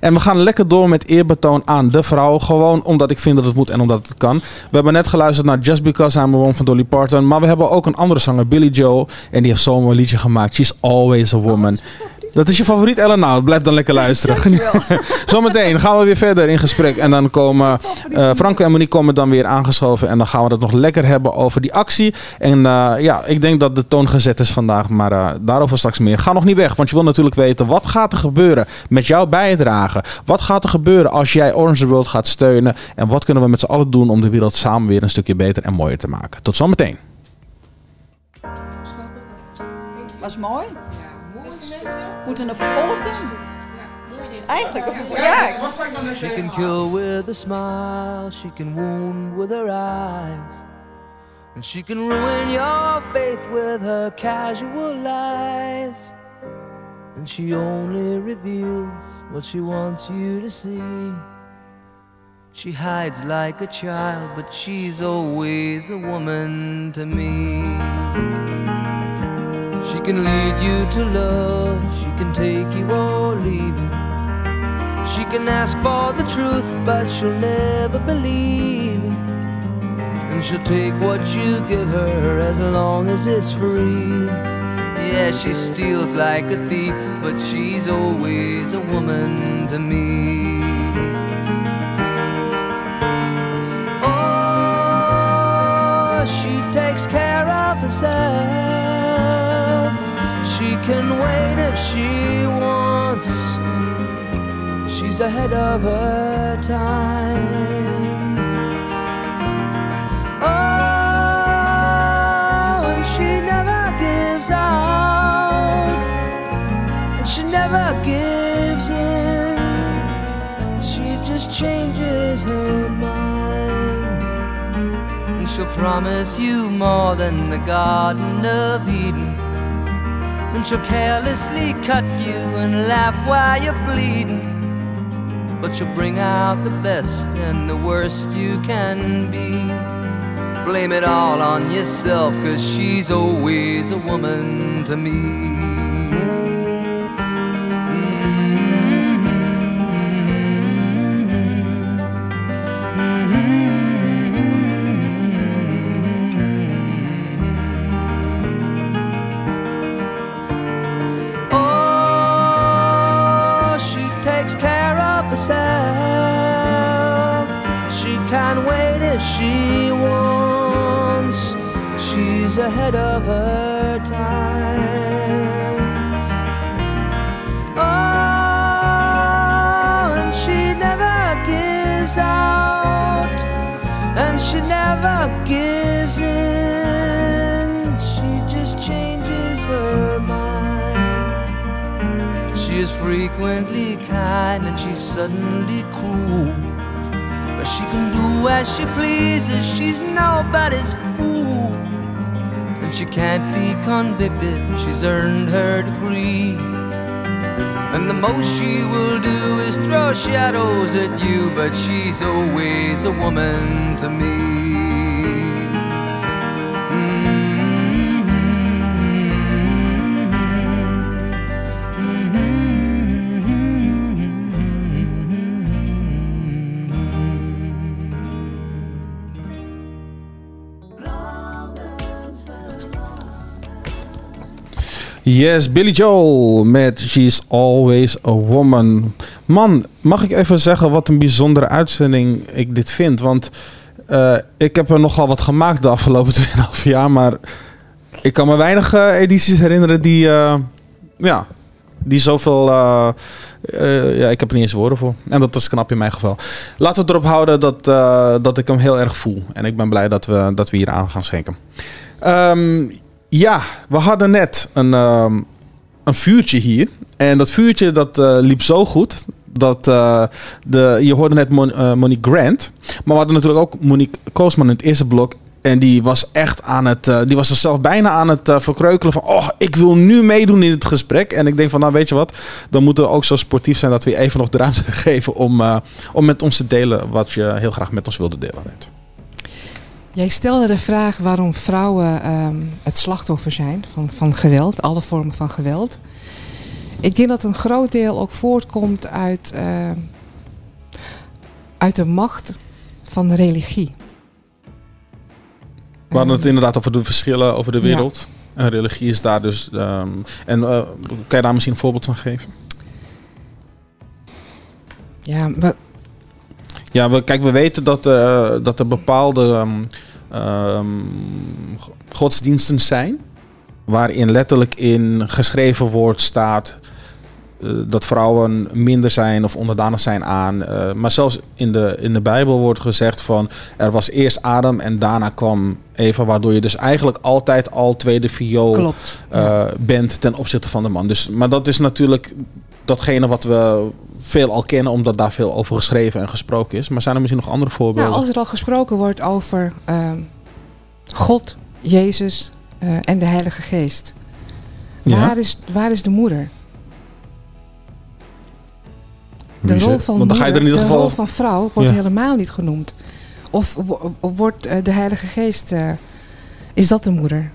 En we gaan lekker door met eerbetoon aan de vrouw. Gewoon omdat ik vind dat het moet en omdat het kan. We hebben net geluisterd naar Just Because I'm a Woman van Dolly Parton. Maar we hebben ook een andere zanger, Billy Joe. En die heeft zo'n mooi liedje gemaakt. She's Always a Woman. Dat is je favoriet, Ellen? Nou, blijf dan lekker luisteren. [laughs] Zometeen gaan we weer verder in gesprek. En dan komen Franco en Monique komen dan weer aangeschoven. En dan gaan we het nog lekker hebben over die actie. En eh, ja, ik denk dat de toon gezet is vandaag. Maar eh, daarover straks meer. Ga nog niet weg, want je wil natuurlijk weten... wat gaat er gebeuren met jouw bijdrage? Wat gaat er gebeuren als jij Orange the World gaat steunen? En wat kunnen we met z'n allen doen om de wereld samen weer een stukje beter en mooier te maken? Tot zometeen. Was mooi. Moeten een vervolg doen? Eigenlijk een vervolg. Ja, She can kill with a smile, she can wound with her eyes. And she can ruin your faith with her casual lies. And she only reveals what she wants you to see. She hides like a child, but she's always a woman to me. Can lead you to love, she can take you or leave you. She can ask for the truth, but she'll never believe. And she'll take what you give her as long as it's free. Yeah, she steals like a thief, but she's always a woman to me. Oh, she takes care of herself. She can wait if she wants. She's ahead of her time. Oh, and she never gives out. And she never gives in. She just changes her mind. And she'll promise you more than the Garden of Eden. Then she'll carelessly cut you and laugh while you're bleeding. But she'll bring out the best and the worst you can be. Blame it all on yourself, cause she's always a woman to me. Ahead of her time. Oh, and she never gives out, and she never gives in. She just changes her mind. She is frequently kind and she's suddenly cruel. But she can do as she pleases, she's nobody's fool. She can't be convicted, she's earned her degree. And the most she will do is throw shadows at you, but she's always a woman to me. Yes, Billy Joel met She's Always a Woman. Man, mag ik even zeggen wat een bijzondere uitzending ik dit vind? Want eh, ik heb er nogal wat gemaakt de afgelopen [laughs] 2,5 jaar. Maar ik kan me weinig eh, edities herinneren die, eh, ja, die zoveel... ja, ik heb er niet eens woorden voor. En dat is knap in mijn geval. Laten we erop houden dat, dat ik hem heel erg voel. En ik ben blij dat we, dat we hier aan gaan schenken. Ehm, ja, we hadden net een, ehm, een vuurtje hier. En dat vuurtje dat eh, liep zo goed. Dat eh, de, je hoorde net eh, Monique Grant. Maar we hadden natuurlijk ook Monique Koosman in het eerste blok. En die was echt aan het. die was zichzelf bijna aan het verkreukelen. Van. Oh, ik wil nu meedoen in het gesprek. En ik denk van. Nou, weet je wat. Dan moeten we ook zo sportief zijn. dat we even nog de ruimte [laughs] geven. om, om met ons te delen. wat je heel graag met ons wilde delen. Net. Jij stelde de vraag waarom vrouwen ehm, het slachtoffer zijn van, van geweld, alle vormen van geweld. Ik denk dat een groot deel ook voortkomt uit, ehm, uit de macht van de religie. We hadden het Ehm, inderdaad over de verschillen over de Ja. wereld. En religie is daar dus. en eh, kan je daar misschien een voorbeeld van geven? Ja, wat, Ja, we, kijk, we weten dat, eh, dat er bepaalde ehm, ehm, go- godsdiensten zijn. Waarin letterlijk in geschreven woord staat eh, dat vrouwen minder zijn of onderdanig zijn aan. eh, maar zelfs in de, in de Bijbel wordt gezegd van er was eerst Adam en daarna kwam Eva. Waardoor je dus eigenlijk altijd al tweede viool eh, bent ten opzichte van de man. Dus, maar dat is natuurlijk datgene wat we veel al kennen, omdat daar veel over geschreven en gesproken is. Maar zijn er misschien nog andere voorbeelden? Nou, als er al gesproken wordt over ehm, God, Jezus eh, en de Heilige Geest. Ja? Waar, is, waar is de moeder? De rol van Want dan ga je er in moeder, ieder de geval- rol van vrouw wordt Ja. helemaal niet genoemd. Of wordt eh, de Heilige Geest, eh, is dat de moeder?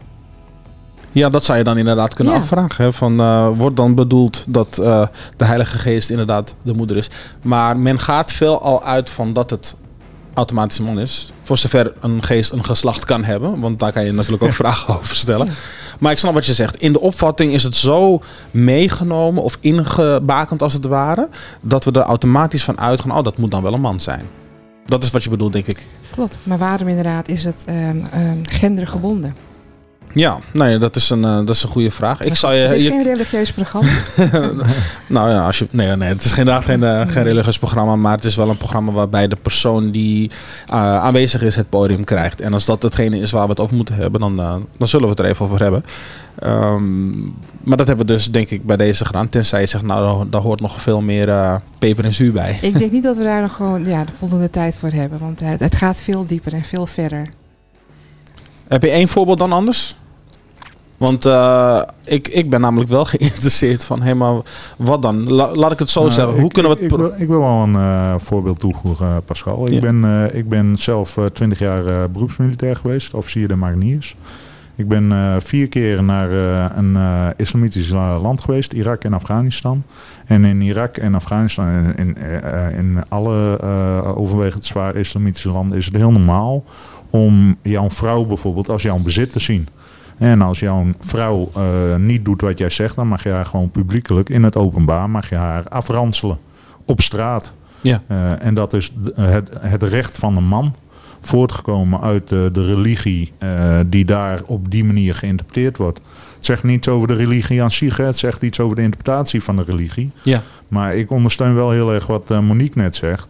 Ja, dat zou je dan inderdaad kunnen Ja. afvragen. Hè? Van, eh, wordt dan bedoeld dat eh, de Heilige Geest inderdaad de moeder is. Maar men gaat veel al uit van dat het automatisch een man is. Voor zover een geest een geslacht kan hebben. Want daar kan je natuurlijk ook [laughs] vragen over stellen. Maar ik snap wat je zegt. In de opvatting is het zo meegenomen of ingebakend als het ware. Dat we er automatisch van uitgaan. Oh, dat moet dan wel een man zijn. Dat is wat je bedoelt, denk ik. Klopt. Maar waarom inderdaad is het ehm, ehm, gendergebonden? Ja, nee, dat is een, eh, dat is een goede vraag. Ik zou je, het is je- geen religieus programma. [laughs] Nou ja, als je, nee, nee, het is inderdaad geen, eh, geen religieus programma, maar het is wel een programma waarbij de persoon die eh, aanwezig is het podium krijgt. En als dat hetgene is waar we het over moeten hebben, dan, dan zullen we het er even over hebben. Ehm, maar dat hebben we dus denk ik bij deze gedaan. Tenzij je zegt, nou daar- hoort nog veel meer peper en zuur bij. Ik denk niet dat we daar nog gewoon ja, de voldoende tijd voor hebben. Want het, het gaat veel dieper en veel verder. Heb je één voorbeeld dan anders? Want eh, ik, ik ben namelijk wel [laughs] geïnteresseerd van, hé, maar wat dan? La- laat ik het zo Nou, zeggen. ik- Hoe kunnen we ik, het... ik, wil, ik wil wel een eh, voorbeeld toevoegen, eh, Pascal. Ik, Ja. ben, ik ben zelf twintig jaar beroepsmilitair geweest, officier de mariniers. Ik ben vier keer naar een islamitisch la- land geweest, Irak en Afghanistan. En in Irak en Afghanistan, in, eh, in alle overwegend zwaar islamitische landen, is het heel normaal om jouw vrouw bijvoorbeeld als jouw bezit te zien. En als jouw vrouw eh, niet doet wat jij zegt, dan mag je haar gewoon publiekelijk in het openbaar mag je haar afranselen op straat. Ja. Eh, en dat is d- het, het recht van de man, voortgekomen uit de, de religie eh, die daar op die manier geïnterpreteerd wordt. Het zegt niets over de religie aan zich, het zegt iets over de interpretatie van de religie. Ja. Maar ik ondersteun wel heel erg wat eh, Monique net zegt.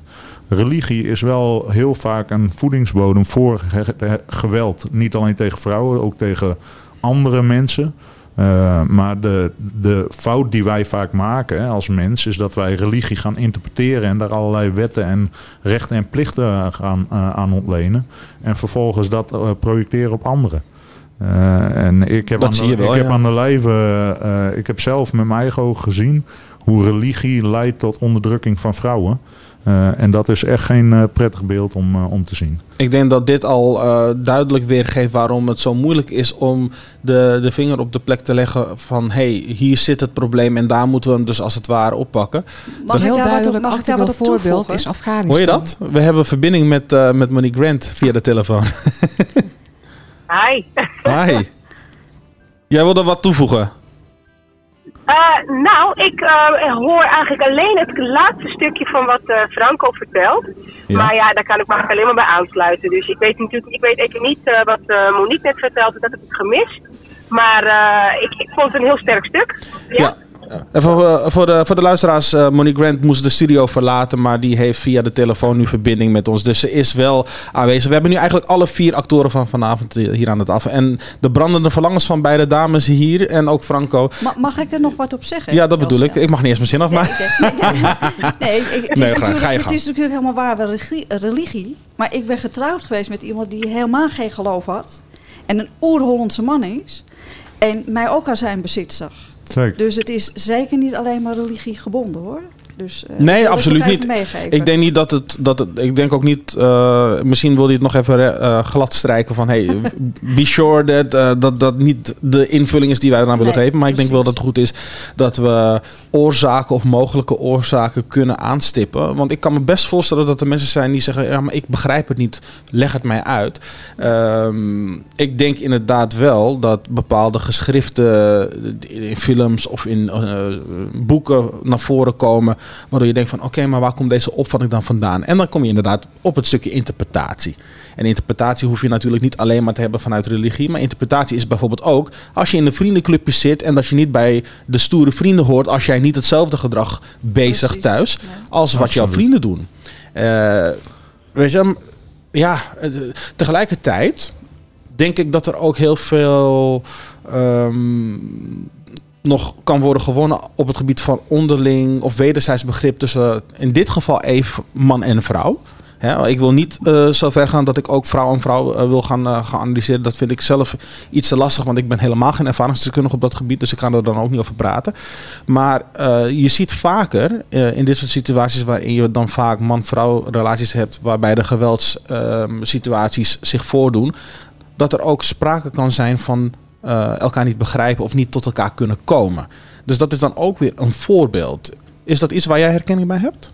Religie is wel heel vaak een voedingsbodem voor ge- ge- geweld. Niet alleen tegen vrouwen, ook tegen andere mensen. Eh, maar de, de fout die wij vaak maken hè, als mens is dat wij religie gaan interpreteren en daar allerlei wetten en rechten en plichten gaan eh, aan ontlenen. En vervolgens dat eh, projecteren op anderen. En ik heb, Dat aan, de, wel, ik heb ja. aan de lijve, ik heb zelf met mijn eigen ogen gezien hoe religie leidt tot onderdrukking van vrouwen. Eh, en dat is echt geen eh, prettig beeld om, eh, om te zien. Ik denk dat dit al eh, duidelijk weergeeft waarom het zo moeilijk is om de, de vinger op de plek te leggen van hé, hey, hier zit het probleem en daar moeten we hem dus als het ware oppakken. Mag ik heel duidelijk mag ik daar actueel voorbeeld toevoegen? is Afghanistan. Hoor je dat? We hebben verbinding met, eh, met Monique Grant via de telefoon. Hi. Hi. [laughs] Jij wilde wat toevoegen? Eh, nou, ik eh, hoor eigenlijk alleen het laatste stukje van wat eh, Franco vertelt. Ja. Maar ja, daar kan ik me alleen maar bij aansluiten. Dus ik weet natuurlijk, ik weet even niet wat Monique net vertelde, dat heb ik gemist. Maar ik, ik vond het een heel sterk stuk. Ja. Ja. En voor, eh, voor, de, voor de luisteraars, eh, Monique Grant moest de studio verlaten, maar die heeft via de telefoon nu verbinding met ons. Dus ze is wel aanwezig. We hebben nu eigenlijk alle vier actoren van vanavond eh, hier aan het af. En de brandende verlangens van beide dames hier en ook Franco. Ma- mag ik er nog wat op zeggen? Ja, dat bedoel ik. Ik mag niet eens mijn zin Nee, afmaken. Nee, [laughs] het, is natuurlijk, Ga je het gang. is natuurlijk helemaal waar religie. Maar ik ben getrouwd geweest met iemand die helemaal geen geloof had. En een oer-Hollandse man is. En mij ook aan zijn bezit zag. Dus het is zeker niet alleen maar religie gebonden hoor. Dus, eh, Nee, absoluut niet. meegeven. Ik denk niet dat het, dat het. Ik denk ook niet. eh, misschien wil hij het nog even eh, glad strijken van. Hey, be sure that, dat dat niet de invulling is die wij eraan willen Nee, geven. Maar ik denk wel dat het goed is dat we oorzaken of mogelijke oorzaken kunnen aanstippen. Want ik kan me best voorstellen dat er mensen zijn die zeggen: Ja, maar ik begrijp het niet. Leg het mij uit. Ehm, ik denk inderdaad wel dat bepaalde geschriften in films of in boeken naar voren komen. Waardoor je denkt van oké, maar waar komt deze opvatting dan vandaan? En dan kom je inderdaad op het stukje interpretatie. En interpretatie hoef je natuurlijk niet alleen maar te hebben vanuit religie. Maar interpretatie is bijvoorbeeld ook als je in een vriendenclubje zit en dat je niet bij de stoere vrienden hoort als jij niet hetzelfde gedrag bezig Precies, thuis ja. als wat jouw vrienden doen. Eh, weet je, ja, eh, tegelijkertijd denk ik dat er ook heel veel ehm, nog kan worden gewonnen op het gebied van onderling of wederzijds begrip tussen in dit geval even man en vrouw. Ik wil niet eh, zo ver gaan dat ik ook vrouw en vrouw eh, wil gaan, eh, gaan analyseren. Dat vind ik zelf iets te lastig, want ik ben helemaal geen ervaringsdeskundige op dat gebied. Dus ik ga er dan ook niet over praten. Maar eh, je ziet vaker eh, in dit soort situaties waarin je dan vaak man-vrouw relaties hebt, waarbij de geweldssituaties zich voordoen, dat er ook sprake kan zijn van eh, elkaar niet begrijpen of niet tot elkaar kunnen komen. Dus dat is dan ook weer een voorbeeld. Is dat iets waar jij herkenning bij hebt?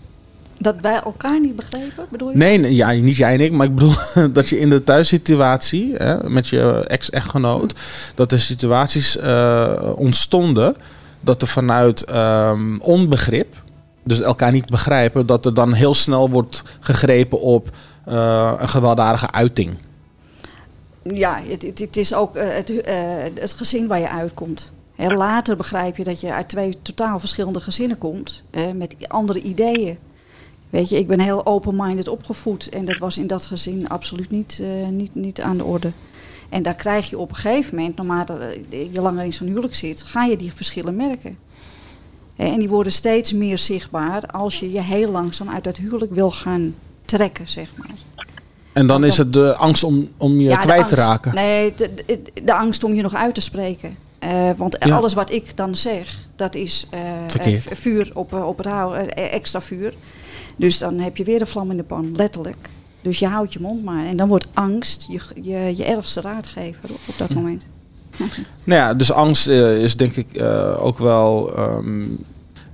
Dat wij elkaar niet begrepen, bedoel je? Nee, nee, ja, niet jij en ik, maar ik bedoel [laughs] dat je in de thuissituatie hè, met je ex-echtgenoot, dat er situaties eh, ontstonden dat er vanuit ehm, onbegrip, dus elkaar niet begrijpen, dat er dan heel snel wordt gegrepen op eh, een gewelddadige uiting. Ja, het, het, is ook eh, het, eh, het gezin waar je uitkomt. Later begrijp je dat je uit twee totaal verschillende gezinnen komt, met andere ideeën. Weet je, ik ben heel open-minded opgevoed en dat was in dat gezin absoluut niet, eh, niet, niet aan de orde. En daar krijg je op een gegeven moment, naarmate je langer in zo'n huwelijk zit, ga je die verschillen merken. En die worden steeds meer zichtbaar als je je heel langzaam uit dat huwelijk wil gaan trekken, zeg maar. En dan is het de angst om, om je Ja, kwijt te raken. Nee, de, de, de angst om je nog uit te spreken. Eh, want Ja. alles wat ik dan zeg, dat is eh, eh, vuur op, op het houden, extra vuur. Dus dan heb je weer de vlam in de pan, letterlijk. Dus je houdt je mond maar. En dan wordt angst je, je, je ergste raadgever op, op dat Hm. moment. Nou ja, dus angst is denk ik eh, ook wel. ehm,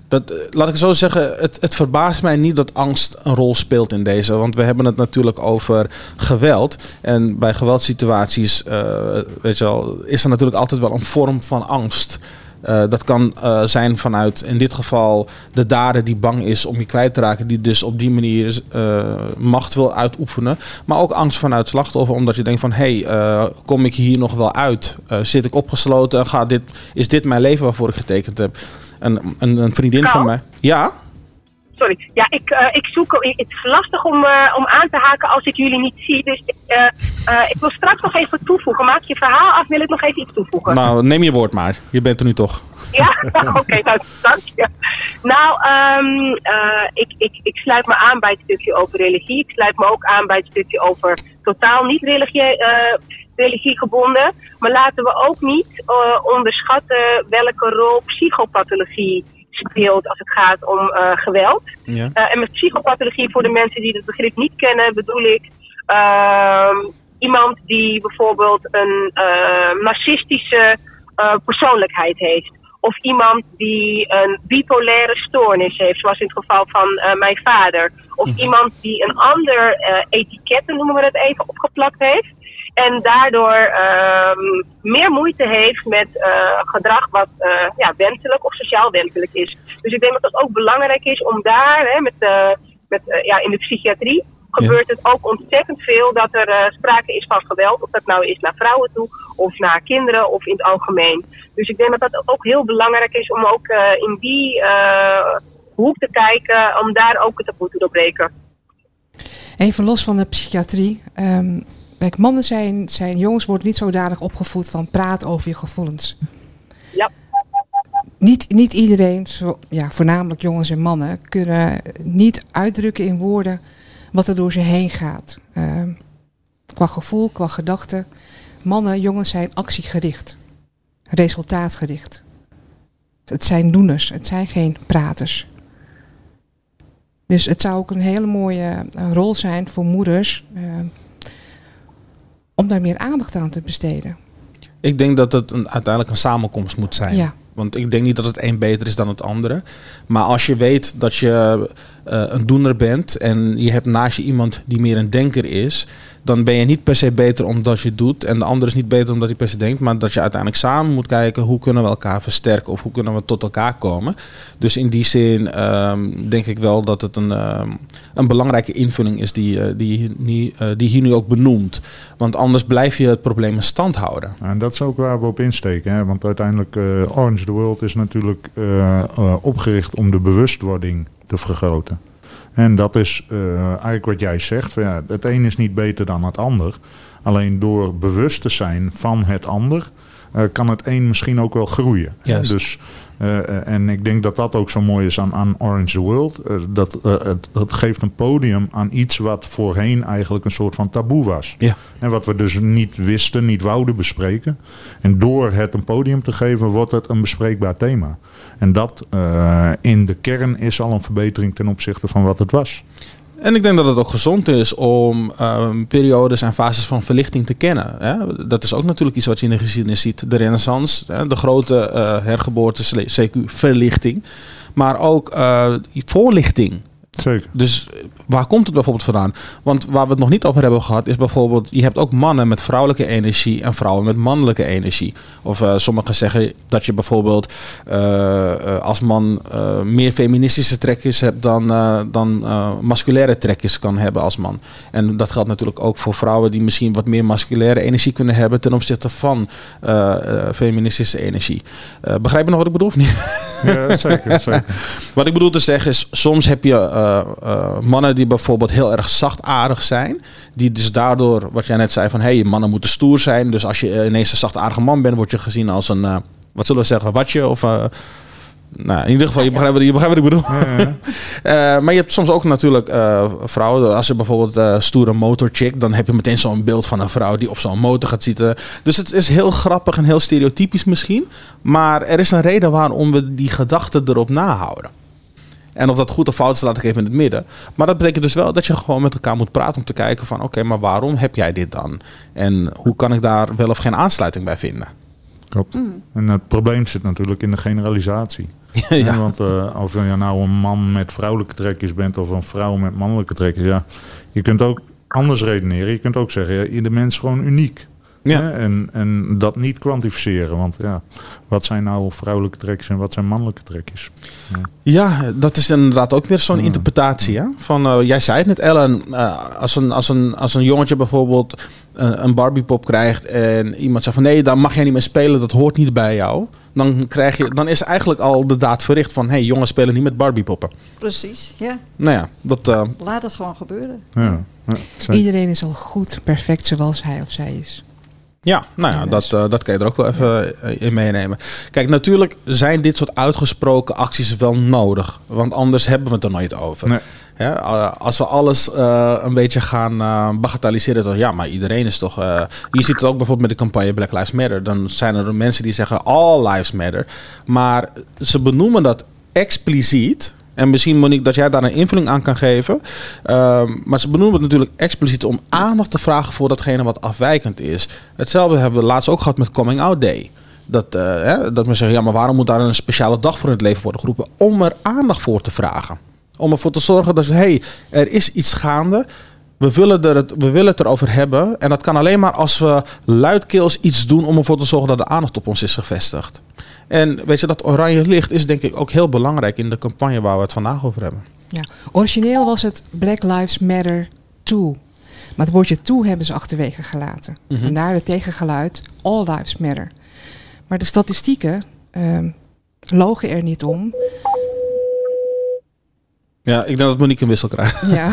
dat, eh, laat ik zo zeggen, het, het verbaast mij niet dat angst een rol speelt in deze. Want we hebben het natuurlijk over geweld. En bij geweldsituaties eh, weet je wel, is er natuurlijk altijd wel een vorm van angst. Eh, dat kan eh, zijn vanuit, in dit geval, de dader die bang is om je kwijt te raken. Die dus op die manier eh, macht wil uitoefenen. Maar ook angst vanuit slachtoffer, omdat je denkt van... hé, hey, kom ik hier nog wel uit? Zit ik opgesloten? Ga dit, is dit mijn leven waarvoor ik getekend heb? Een, een, een vriendin van mij... Ja? Sorry. Ja, ik, eh, ik zoek. Het is lastig om, eh, om aan te haken als ik jullie niet zie. Dus eh, ik wil straks nog even toevoegen. Maak je verhaal af, wil ik nog even iets toevoegen. Nou, neem je woord maar. Je bent er nu toch. Ja, [laughs] oké, nou, dank je. Nou, ehm, eh, ik, ik, ik sluit me aan bij het stukje over religie. Ik sluit me ook aan bij het stukje over totaal niet religie, religiegebonden. Maar laten we ook niet onderschatten welke rol psychopathologie speelt als het gaat om eh, geweld. Ja. Eh, en met psychopathologie, voor de mensen die het begrip niet kennen, bedoel ik ehm, iemand die bijvoorbeeld een eh, narcistische persoonlijkheid heeft. Of iemand die een bipolaire stoornis heeft, zoals in het geval van mijn vader. Of iemand die een ander etiketten, noemen we het even, opgeplakt heeft. En daardoor ehm, meer moeite heeft met eh, gedrag wat eh, ja, wenselijk of sociaal wenselijk is. Dus ik denk dat het ook belangrijk is om daar, hè, met, eh, met, ja, in de psychiatrie, gebeurt het ook ontzettend veel dat er eh, sprake is van geweld. Of dat nou is naar vrouwen toe, of naar kinderen, of in het algemeen. Dus ik denk dat dat ook heel belangrijk is om ook eh, in die eh, hoek te kijken, om daar ook het taboe te doorbreken. Even los van de psychiatrie. ehm, kijk, mannen zijn, zijn jongens worden niet zodanig opgevoed van praat over je gevoelens. Ja. Niet, niet iedereen, zo, ja, voornamelijk jongens en mannen, kunnen niet uitdrukken in woorden wat er door ze heen gaat. Ehm, qua gevoel, qua gedachten. Mannen, jongens zijn actiegericht, resultaatgericht. Het zijn doeners, het zijn geen praters. Dus het zou ook een hele mooie eh, rol zijn voor moeders eh, om daar meer aandacht aan te besteden. Ik denk dat het een, uiteindelijk een samenkomst moet zijn. Ja. Want ik denk niet dat het een beter is dan het andere. Maar als je weet dat je een doener bent en je hebt naast je iemand die meer een denker is, dan ben je niet per se beter omdat je doet. En de ander is niet beter omdat hij per se denkt. Maar dat je uiteindelijk samen moet kijken hoe kunnen we elkaar versterken of hoe kunnen we tot elkaar komen. Dus in die zin ehm, denk ik wel dat het een, ehm, een belangrijke invulling is die, eh, die, die, eh, die hier nu ook benoemt. Want anders blijf je het probleem in stand houden. En dat is ook waar we op insteken. Hè? Want uiteindelijk, eh, Orange the World is natuurlijk eh, eh, opgericht om de bewustwording te vergroten. En dat is eh, eigenlijk wat jij zegt. van Ja, het een is niet beter dan het ander. Alleen door bewust te zijn van het ander, eh, kan het een misschien ook wel groeien. Juist. Dus, eh, en ik denk dat dat ook zo mooi is aan, aan Orange the World. Eh, dat, eh, het, het geeft een podium aan iets wat voorheen eigenlijk een soort van taboe was. Ja. En wat we dus niet wisten, niet wouden bespreken. En door het een podium te geven, wordt het een bespreekbaar thema. En dat in de kern is al een verbetering ten opzichte van wat het was. En ik denk dat het ook gezond is om ehm, periodes en fases van verlichting te kennen. Hè? Dat is ook natuurlijk iets wat je in de geschiedenis ziet. De renaissance, hè? de grote eh, hergeboorte, CQ, verlichting. Maar ook eh, voorlichting. Zeker. Dus waar komt het bijvoorbeeld vandaan? Want waar we het nog niet over hebben gehad, is bijvoorbeeld, je hebt ook mannen met vrouwelijke energie en vrouwen met mannelijke energie. Of eh, sommigen zeggen dat je bijvoorbeeld eh, eh, als man meer feministische trekjes hebt dan, dan masculaire trekjes kan hebben als man. En dat geldt natuurlijk ook voor vrouwen die misschien wat meer masculaire energie kunnen hebben ten opzichte van feministische energie. Begrijp je nog wat ik bedoel of niet? Ja, zeker, zeker. [laughs] Wat ik bedoel te zeggen is, soms heb je eh, eh, mannen die bijvoorbeeld heel erg zachtaardig zijn. Die dus daardoor, wat jij net zei, van hé, hey, mannen moeten stoer zijn. Dus als je ineens een zachtaardige man bent, word je gezien als een, eh, wat zullen we zeggen, watje of... nou, in ieder geval, je begrijpt wat, je begrijpt wat ik bedoel. [laughs] Maar je hebt soms ook natuurlijk vrouwen. Als je bijvoorbeeld stoere motorchick, dan heb je meteen zo'n beeld van een vrouw die op zo'n motor gaat zitten. Dus het is heel grappig en heel stereotypisch misschien. Maar er is een reden waarom we die gedachten erop nahouden. En of dat goed of fout is, laat ik even in het midden. Maar dat betekent dus wel dat je gewoon met elkaar moet praten om te kijken van... oké, maar waarom heb jij dit dan? En hoe kan ik daar wel of geen aansluiting bij vinden? Klopt. En het probleem zit natuurlijk in de generalisatie. [laughs] ja. Ja, want eh, of je nou een man met vrouwelijke trekjes bent of een vrouw met mannelijke trekjes, ja, je kunt ook anders redeneren. Je kunt ook zeggen, ja, ieder mens is gewoon uniek. Ja. Hè? En, en dat niet kwantificeren. Want ja, wat zijn nou vrouwelijke trekjes en wat zijn mannelijke trekjes? Ja, dat is inderdaad ook weer zo'n Ja. interpretatie. Hè? Van, eh, jij zei het net, Ellen. eh, als, een, als, een, als een jongetje bijvoorbeeld een, een Barbiepop krijgt en iemand zegt van nee, daar mag jij niet meer spelen, dat hoort niet bij jou. Dan, krijg je, dan is eigenlijk al de daad verricht van hé, hey, jongens spelen niet met Barbiepoppen. Precies, ja. Nou ja, dat, eh, Laat het gewoon gebeuren. Ja, ja. Iedereen is al goed, perfect zoals hij of zij is. Ja, nou ja, dat, eh, dat kan je er ook wel even eh, in meenemen. Kijk, natuurlijk zijn dit soort uitgesproken acties wel nodig. Want anders hebben we het er nooit over. Nee. Ja, eh, als we alles een beetje gaan eh, bagatelliseren, dan ja, maar iedereen is toch. je ziet het ook bijvoorbeeld met de campagne Black Lives Matter. Dan zijn er mensen die zeggen All Lives Matter. Maar ze benoemen dat expliciet. En misschien, Monique, dat jij daar een invulling aan kan geven. Ehm, maar ze benoemen het natuurlijk expliciet om aandacht te vragen voor datgene wat afwijkend is. Hetzelfde hebben we laatst ook gehad met Coming Out Day. Dat, eh, hè, dat men zegt, ja, maar waarom moet daar een speciale dag voor in het leven worden geroepen? Om er aandacht voor te vragen. Om ervoor te zorgen dat, hé, hey, er is iets gaande. We willen, er het, we willen het erover hebben. En dat kan alleen maar als we luidkeels iets doen om ervoor te zorgen dat de aandacht op ons is gevestigd. En weet je, dat oranje licht is denk ik ook heel belangrijk in de campagne waar we het vandaag over hebben. Ja. Origineel was het Black Lives Matter 2. Maar het woordje toe hebben ze achterwege gelaten. Mhm. Vandaar het tegengeluid All Lives Matter. Maar de statistieken ehm, logen er niet om. Ja, ik denk dat Monique een wissel krijgt. [laughs] Ja,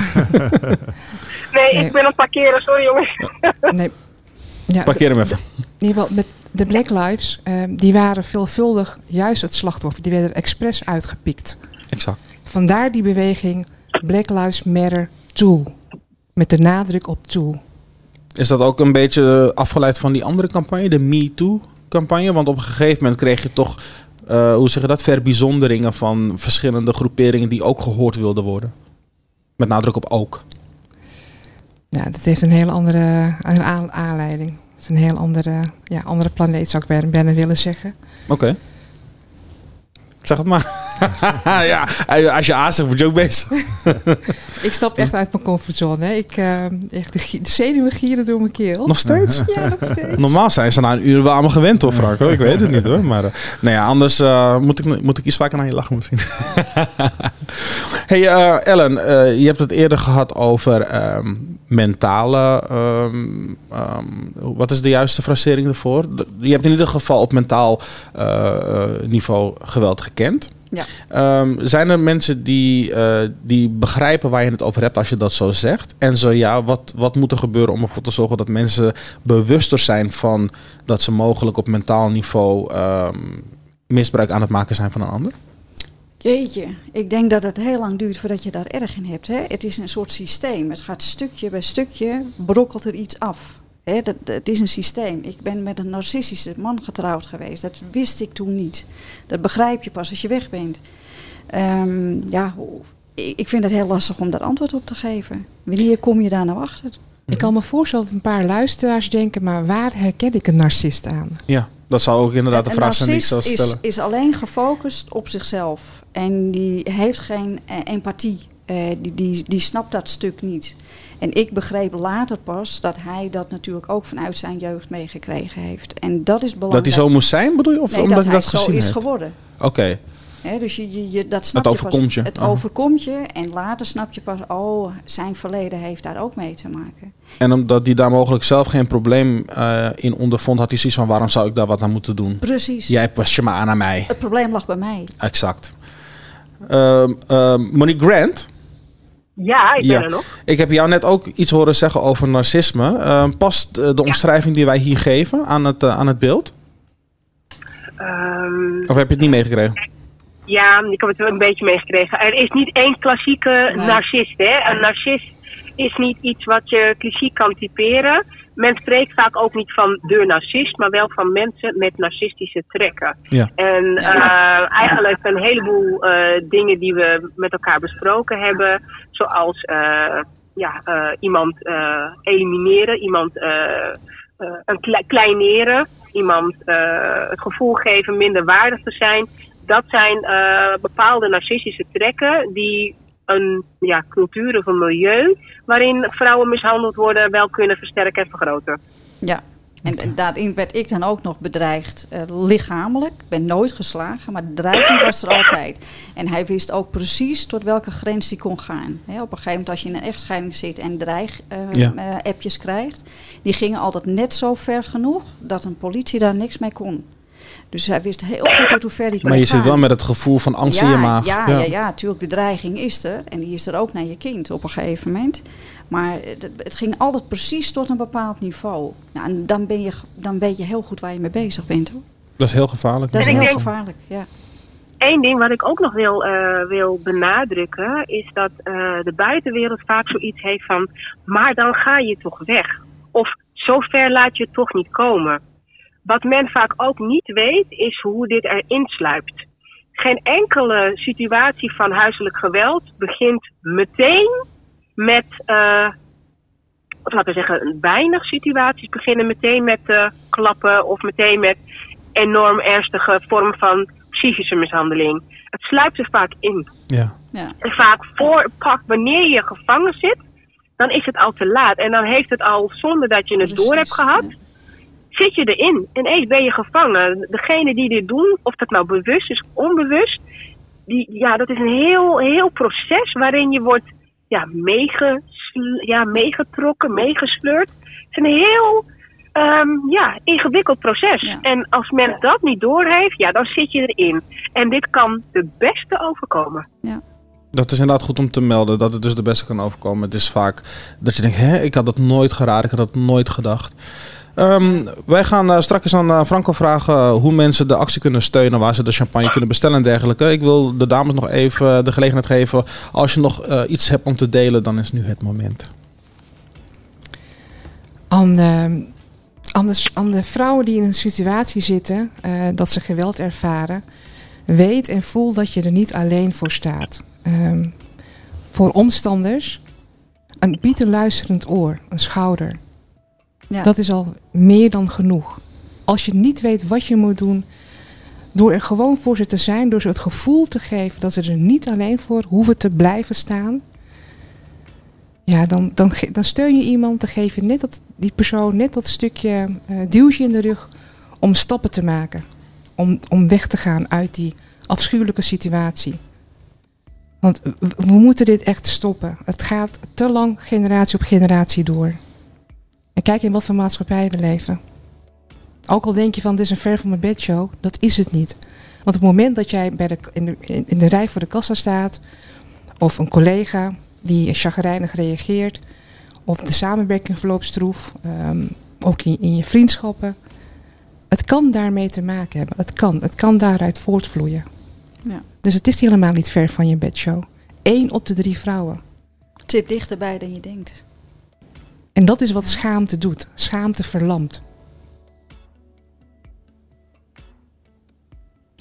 Nee, Nee. ik ben aan het parkeren, sorry jongens. nee. Ja, Parkeer hem even. in ieder geval met de Black Lives, ehm, die waren veelvuldig juist het slachtoffer. Die werden expres uitgepikt. Exact. Vandaar die beweging Black Lives Matter 2. Met de nadruk op toe. Is dat ook een beetje afgeleid van die andere campagne, de Me Too campagne? Want op een gegeven moment kreeg je toch, eh, hoe zeg je dat, verbijzonderingen van verschillende groeperingen die ook gehoord wilden worden. Met nadruk op ook. Nou, dat heeft een hele andere aanleiding. Is een heel andere, ja, andere planeet, zou ik bijna willen zeggen. Oké. Zeg het maar. [laughs] ja, als je A zegt, word je ook bezig. Ik stap echt uit mijn comfortzone. Hè. Ik, eh, echt de, de zenuwen gieren door mijn keel. Nog steeds? Ja, nog steeds. Normaal zijn ze na een uur wel aan me gewend hoor, Franco. Ik weet het niet hoor. Maar uh, nou ja, anders uh, moet, ik, moet ik iets vaker naar je lachen misschien. [laughs] hey uh, Ellen, je hebt het eerder gehad over um, mentale... Um, um, wat is de juiste frasering ervoor? Je hebt in ieder geval op mentaal uh, niveau geweld gekend. Ja. Um, zijn er mensen die, uh, die begrijpen waar je het over hebt als je dat zo zegt? En zo ja, wat, wat moet er gebeuren om ervoor te zorgen dat mensen bewuster zijn van dat ze mogelijk op mentaal niveau um, misbruik aan het maken zijn van een ander? Jeetje, ik denk dat het heel lang duurt voordat je daar erg in hebt. Hè? Het is een soort systeem. Het gaat stukje bij stukje, brokkelt er iets af. Dat, het is een systeem. Ik ben met een narcistische man getrouwd geweest. Dat wist ik toen niet. Dat begrijp je pas als je weg bent. Um, ja, ik vind het heel lastig om daar antwoord op te geven. Wanneer kom je daar nou achter? Ik kan me voorstellen dat een paar luisteraars denken, maar waar herken ik een narcist aan? Ja, dat zou ook inderdaad de een vraag zijn die ik zou is, stellen. is alleen gefocust op zichzelf. En die heeft geen uh, empathie. Uh, die, die, die snapt dat stuk niet. En ik begreep later pas dat hij dat natuurlijk ook vanuit zijn jeugd meegekregen heeft. En dat is belangrijk. Dat hij zo moest zijn, bedoel je? Of nee, omdat dat hij dat zo is heeft? geworden. Oké. Okay. He, dus je, je, je, dat snap het je pas. overkomt je. Het Aha. overkomt je en later snap je pas, oh, zijn verleden heeft daar ook mee te maken. En omdat hij daar mogelijk zelf geen probleem uh, in ondervond, had hij zoiets van waarom zou ik daar wat aan moeten doen? Precies. Jij pas je maar aan naar mij. Het probleem lag bij mij. Exact. Uh, uh, Monique Grant. Ja, ik ben er nog. Ik heb jou net ook iets horen zeggen over narcisme. Uh, past de omschrijving die wij hier geven aan het, aan het beeld? Um, of heb je het niet meegekregen? Ja, ik heb het wel een beetje meegekregen. Er is niet één klassieke nee. narcist. Hè? Een narcist is niet iets wat je klassiek kan typeren. Men spreekt vaak ook niet van de narcist, maar wel van mensen met narcistische trekken. Ja. En uh, eigenlijk een heleboel uh, dingen die we met elkaar besproken hebben, zoals uh, ja, iemand elimineren, iemand een kle kleineren, iemand het gevoel geven minder waardig te zijn. Dat zijn bepaalde narcistische trekken die een ja, cultuur of een milieu waarin vrouwen mishandeld worden wel kunnen versterken en vergroten. Ja, en, en daarin werd ik dan ook nog bedreigd uh, lichamelijk. Ik ben nooit geslagen, maar de dreiging was er altijd. En hij wist ook precies tot welke grens die kon gaan. He, op een gegeven moment als je in een echtscheiding zit en dreig-appjes uh, ja. uh, krijgt... die gingen altijd net zo ver genoeg dat een politie daar niks mee kon. Dus hij wist heel goed tot hoe ver die kon Maar je gaan. zit wel met het gevoel van angst ja, in je maag. Ja, ja. ja, ja, natuurlijk. De dreiging is er. En die is er ook naar je kind op een gegeven moment. Maar het, het ging altijd precies tot een bepaald niveau. Nou, en dan, ben je, dan weet je heel goed waar je mee bezig bent. Hoor. Dat is heel gevaarlijk. Dat is heel denk- gevaarlijk, ja. Eén ding wat ik ook nog wil, eh, wil benadrukken is dat eh, de buitenwereld vaak zoiets heeft van, maar dan ga je toch weg. Of zover laat je het toch niet komen. Wat men vaak ook niet weet is hoe dit erin sluipt. Geen enkele situatie van huiselijk geweld begint meteen met, eh, of laten we zeggen, weinig situaties beginnen meteen met uh, klappen of meteen met enorm ernstige vorm van psychische mishandeling. Het sluipt er vaak in. Ja. ja. En vaak voor, pak, wanneer je gevangen zit, dan is het al te laat. En dan heeft het al, zonder dat je het Precies, door hebt gehad, ja. Zit je erin. Ineens ben je gevangen. Degene die dit doen, of dat nou bewust is of onbewust, die, ja, dat is een heel, heel proces waarin je wordt ja, ja, meegetrokken, meegesleurd. Het is een heel ehm, ja, ingewikkeld proces. Ja. En als men dat niet doorheeft, ja, dan zit je erin. En dit kan de beste overkomen. Dat is inderdaad goed om te melden, dat het dus de beste kan overkomen. Het is vaak dat je denkt, hè, ik had dat nooit geraden, ik had dat nooit gedacht. Ehm, wij gaan uh, straks aan uh, Franco vragen hoe mensen de actie kunnen steunen, waar ze de champagne kunnen bestellen en dergelijke. Ik wil de dames nog even de gelegenheid geven. Als je nog iets hebt om te delen, dan is nu het moment. Aan de, vrouwen die in een situatie zitten dat ze geweld ervaren, weet en voel dat je er niet alleen voor staat. Um, voor omstanders een, bied een luisterend oor, een schouder. Dat is al meer dan genoeg. Als je niet weet wat je moet doen, door er gewoon voor ze te zijn, door ze het gevoel te geven dat ze er niet alleen voor hoeven te blijven staan, ja, dan, dan, dan steun je iemand, dan geef je net dat, die persoon net dat stukje eh, duwtje in de rug om stappen te maken. Om, om weg te gaan uit die afschuwelijke situatie. Want we moeten dit echt stoppen. Het gaat te lang generatie op generatie door. Kijk in wat voor maatschappij we leven. Ook al denk je van dit is een ver van mijn bedshow, dat is het niet. Want op het moment dat jij bij de, in, de, in de rij voor de kassa staat, of een collega die chagrijnig reageert, of de samenwerking verloopt stroef, ehm, ook in, in je vriendschappen. Het kan daarmee te maken hebben. Het kan. Het kan daaruit voortvloeien. Ja. Dus het is helemaal niet ver van je bedshow. Eén op de drie vrouwen. Het zit dichterbij dan je denkt. En dat is wat schaamte doet. Schaamte verlamt.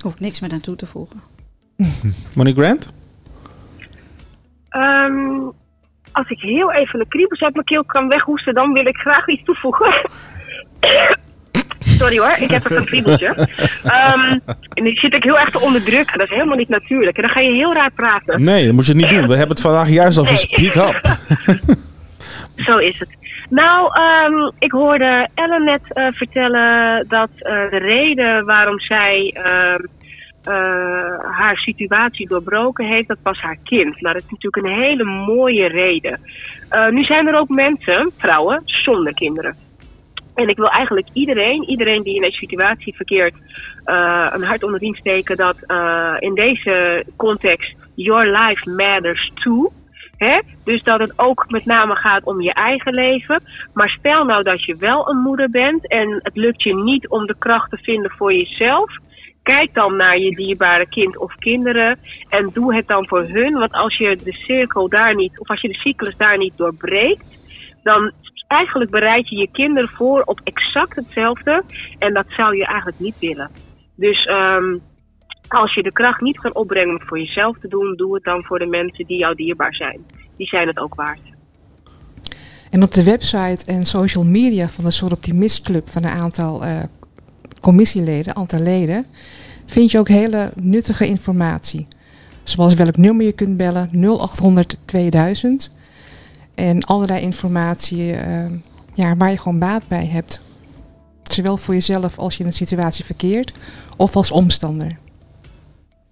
Hoef ik niks meer aan toe te voegen. [laughs] Monique Grant? Ehm, als ik heel even een kriebels uit mijn keel kan weghoesten, dan wil ik graag iets toevoegen. [coughs] Sorry hoor, ik heb even een kriebeltje. Ehm, en nu zit ik heel erg te onderdrukken. Dat is helemaal niet natuurlijk. En dan ga je heel raar praten. Nee, dat moet je niet doen. We hebben het vandaag juist over speak up. [laughs] [laughs] Zo is het. Nou, ehm, ik hoorde Ellen net eh, vertellen dat eh, de reden waarom zij ehm, eh, haar situatie doorbroken heeft, dat was haar kind. Nou, dat is natuurlijk een hele mooie reden. Nu zijn er ook mensen, vrouwen, zonder kinderen. En ik wil eigenlijk iedereen, iedereen die in deze situatie verkeert, een hart onder de riem steken dat in deze context your life matters too. Dus dat het ook met name gaat om je eigen leven. Maar stel nou dat je wel een moeder bent en het lukt je niet om de kracht te vinden voor jezelf. Kijk dan naar je dierbare kind of kinderen en doe het dan voor hun. Want als je de cirkel daar niet, of als je de cyclus daar niet doorbreekt, dan eigenlijk bereid je je kinderen voor op exact hetzelfde. En dat zou je eigenlijk niet willen. Dus ehm, als je de kracht niet kan opbrengen om voor jezelf te doen, doe het dan voor de mensen die jou dierbaar zijn. Die zijn het ook waard. En op de website en social media van de Soort Optimist Club van een aantal eh, commissieleden, aantal leden, vind je ook hele nuttige informatie. Zoals welk nummer je kunt bellen, 0800 2000. En allerlei informatie eh, ja, waar je gewoon baat bij hebt. Zowel voor jezelf als je in een situatie verkeert, of als omstander.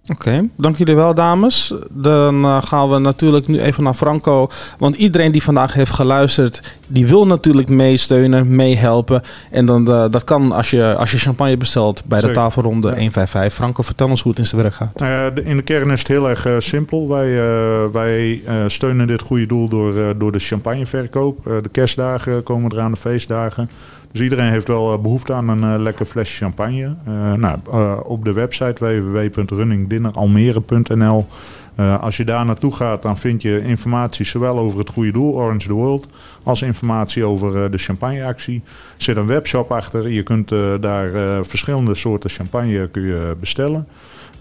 Oké, dank jullie wel dames. Dan eh, gaan we natuurlijk nu even naar Franco. Want iedereen die vandaag heeft geluisterd, die wil natuurlijk meesteunen, meehelpen. En dan, eh, dat kan als je, als je champagne bestelt bij de tafelronde Ja. 155. Franco, vertel ons hoe het in zijn werk gaat. De- in de kern is het heel erg eh, simpel. Wij, eh, wij eh, steunen dit goede doel door, eh, door de champagneverkoop. Eh, de kerstdagen komen eraan, de feestdagen. Dus iedereen heeft wel eh, behoefte aan een eh, lekker flesje champagne. Eh, nou, op de website www.runningdinneralmere.nl Als je daar naartoe gaat, dan vind je informatie zowel over het goede doel, Orange the World, als informatie over eh, de champagneactie. Er zit een webshop achter. Je kunt daar verschillende soorten champagne kun je bestellen.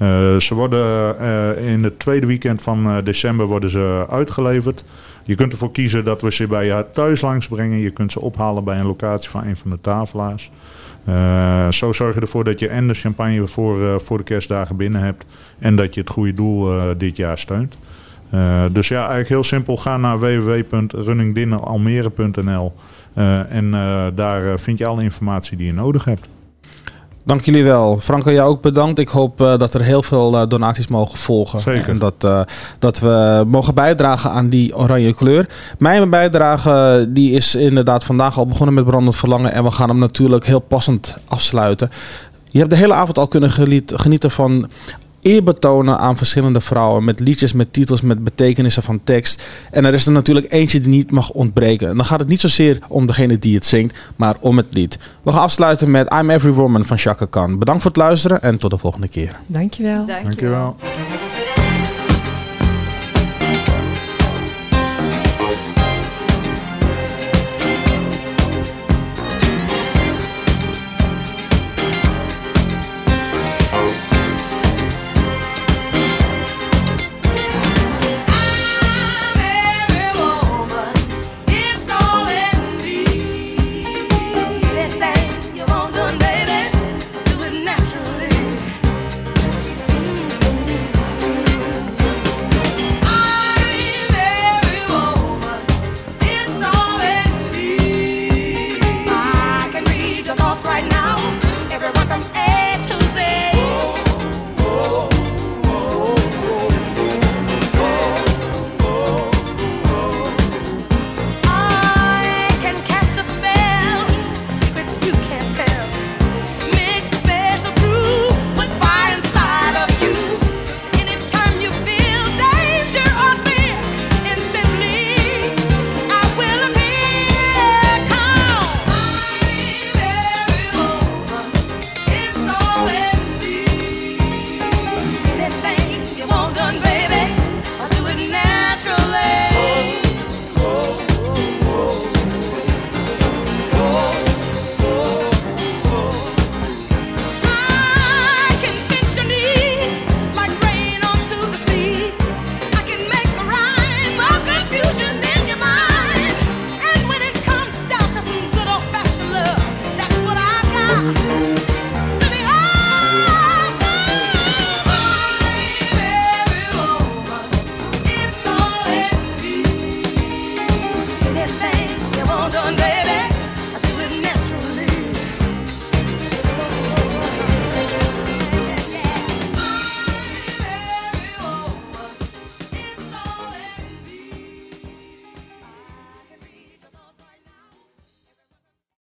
Eh, ze worden eh, in het tweede weekend van eh, december worden ze uitgeleverd. Je kunt ervoor kiezen dat we ze bij je thuis langs brengen. Je kunt ze ophalen bij een locatie van een van de tafelaars. Zo zorg je ervoor dat je en de champagne voor, voor de kerstdagen binnen hebt. En dat je het goede doel dit jaar steunt. Dus ja, eigenlijk heel simpel. Ga naar www.runningdinneralmere.nl En daar vind je alle informatie die je nodig hebt. Dank jullie wel. Franco, jou ook bedankt. Ik hoop eh, dat er heel veel eh, donaties mogen volgen. Zeker. En dat, eh, dat we mogen bijdragen aan die oranje kleur. Mijn bijdrage die is inderdaad vandaag al begonnen met brandend verlangen. En we gaan hem natuurlijk heel passend afsluiten. Je hebt de hele avond al kunnen genieten van eerbetonen aan verschillende vrouwen. Met liedjes, met titels, met betekenissen van tekst. En er is er natuurlijk eentje die niet mag ontbreken. En dan gaat het niet zozeer om degene die het zingt, maar om het lied. We gaan afsluiten met I'm Every Woman van Chaka Khan. Bedankt voor het luisteren en tot de volgende keer. Dankjewel. Dankjewel.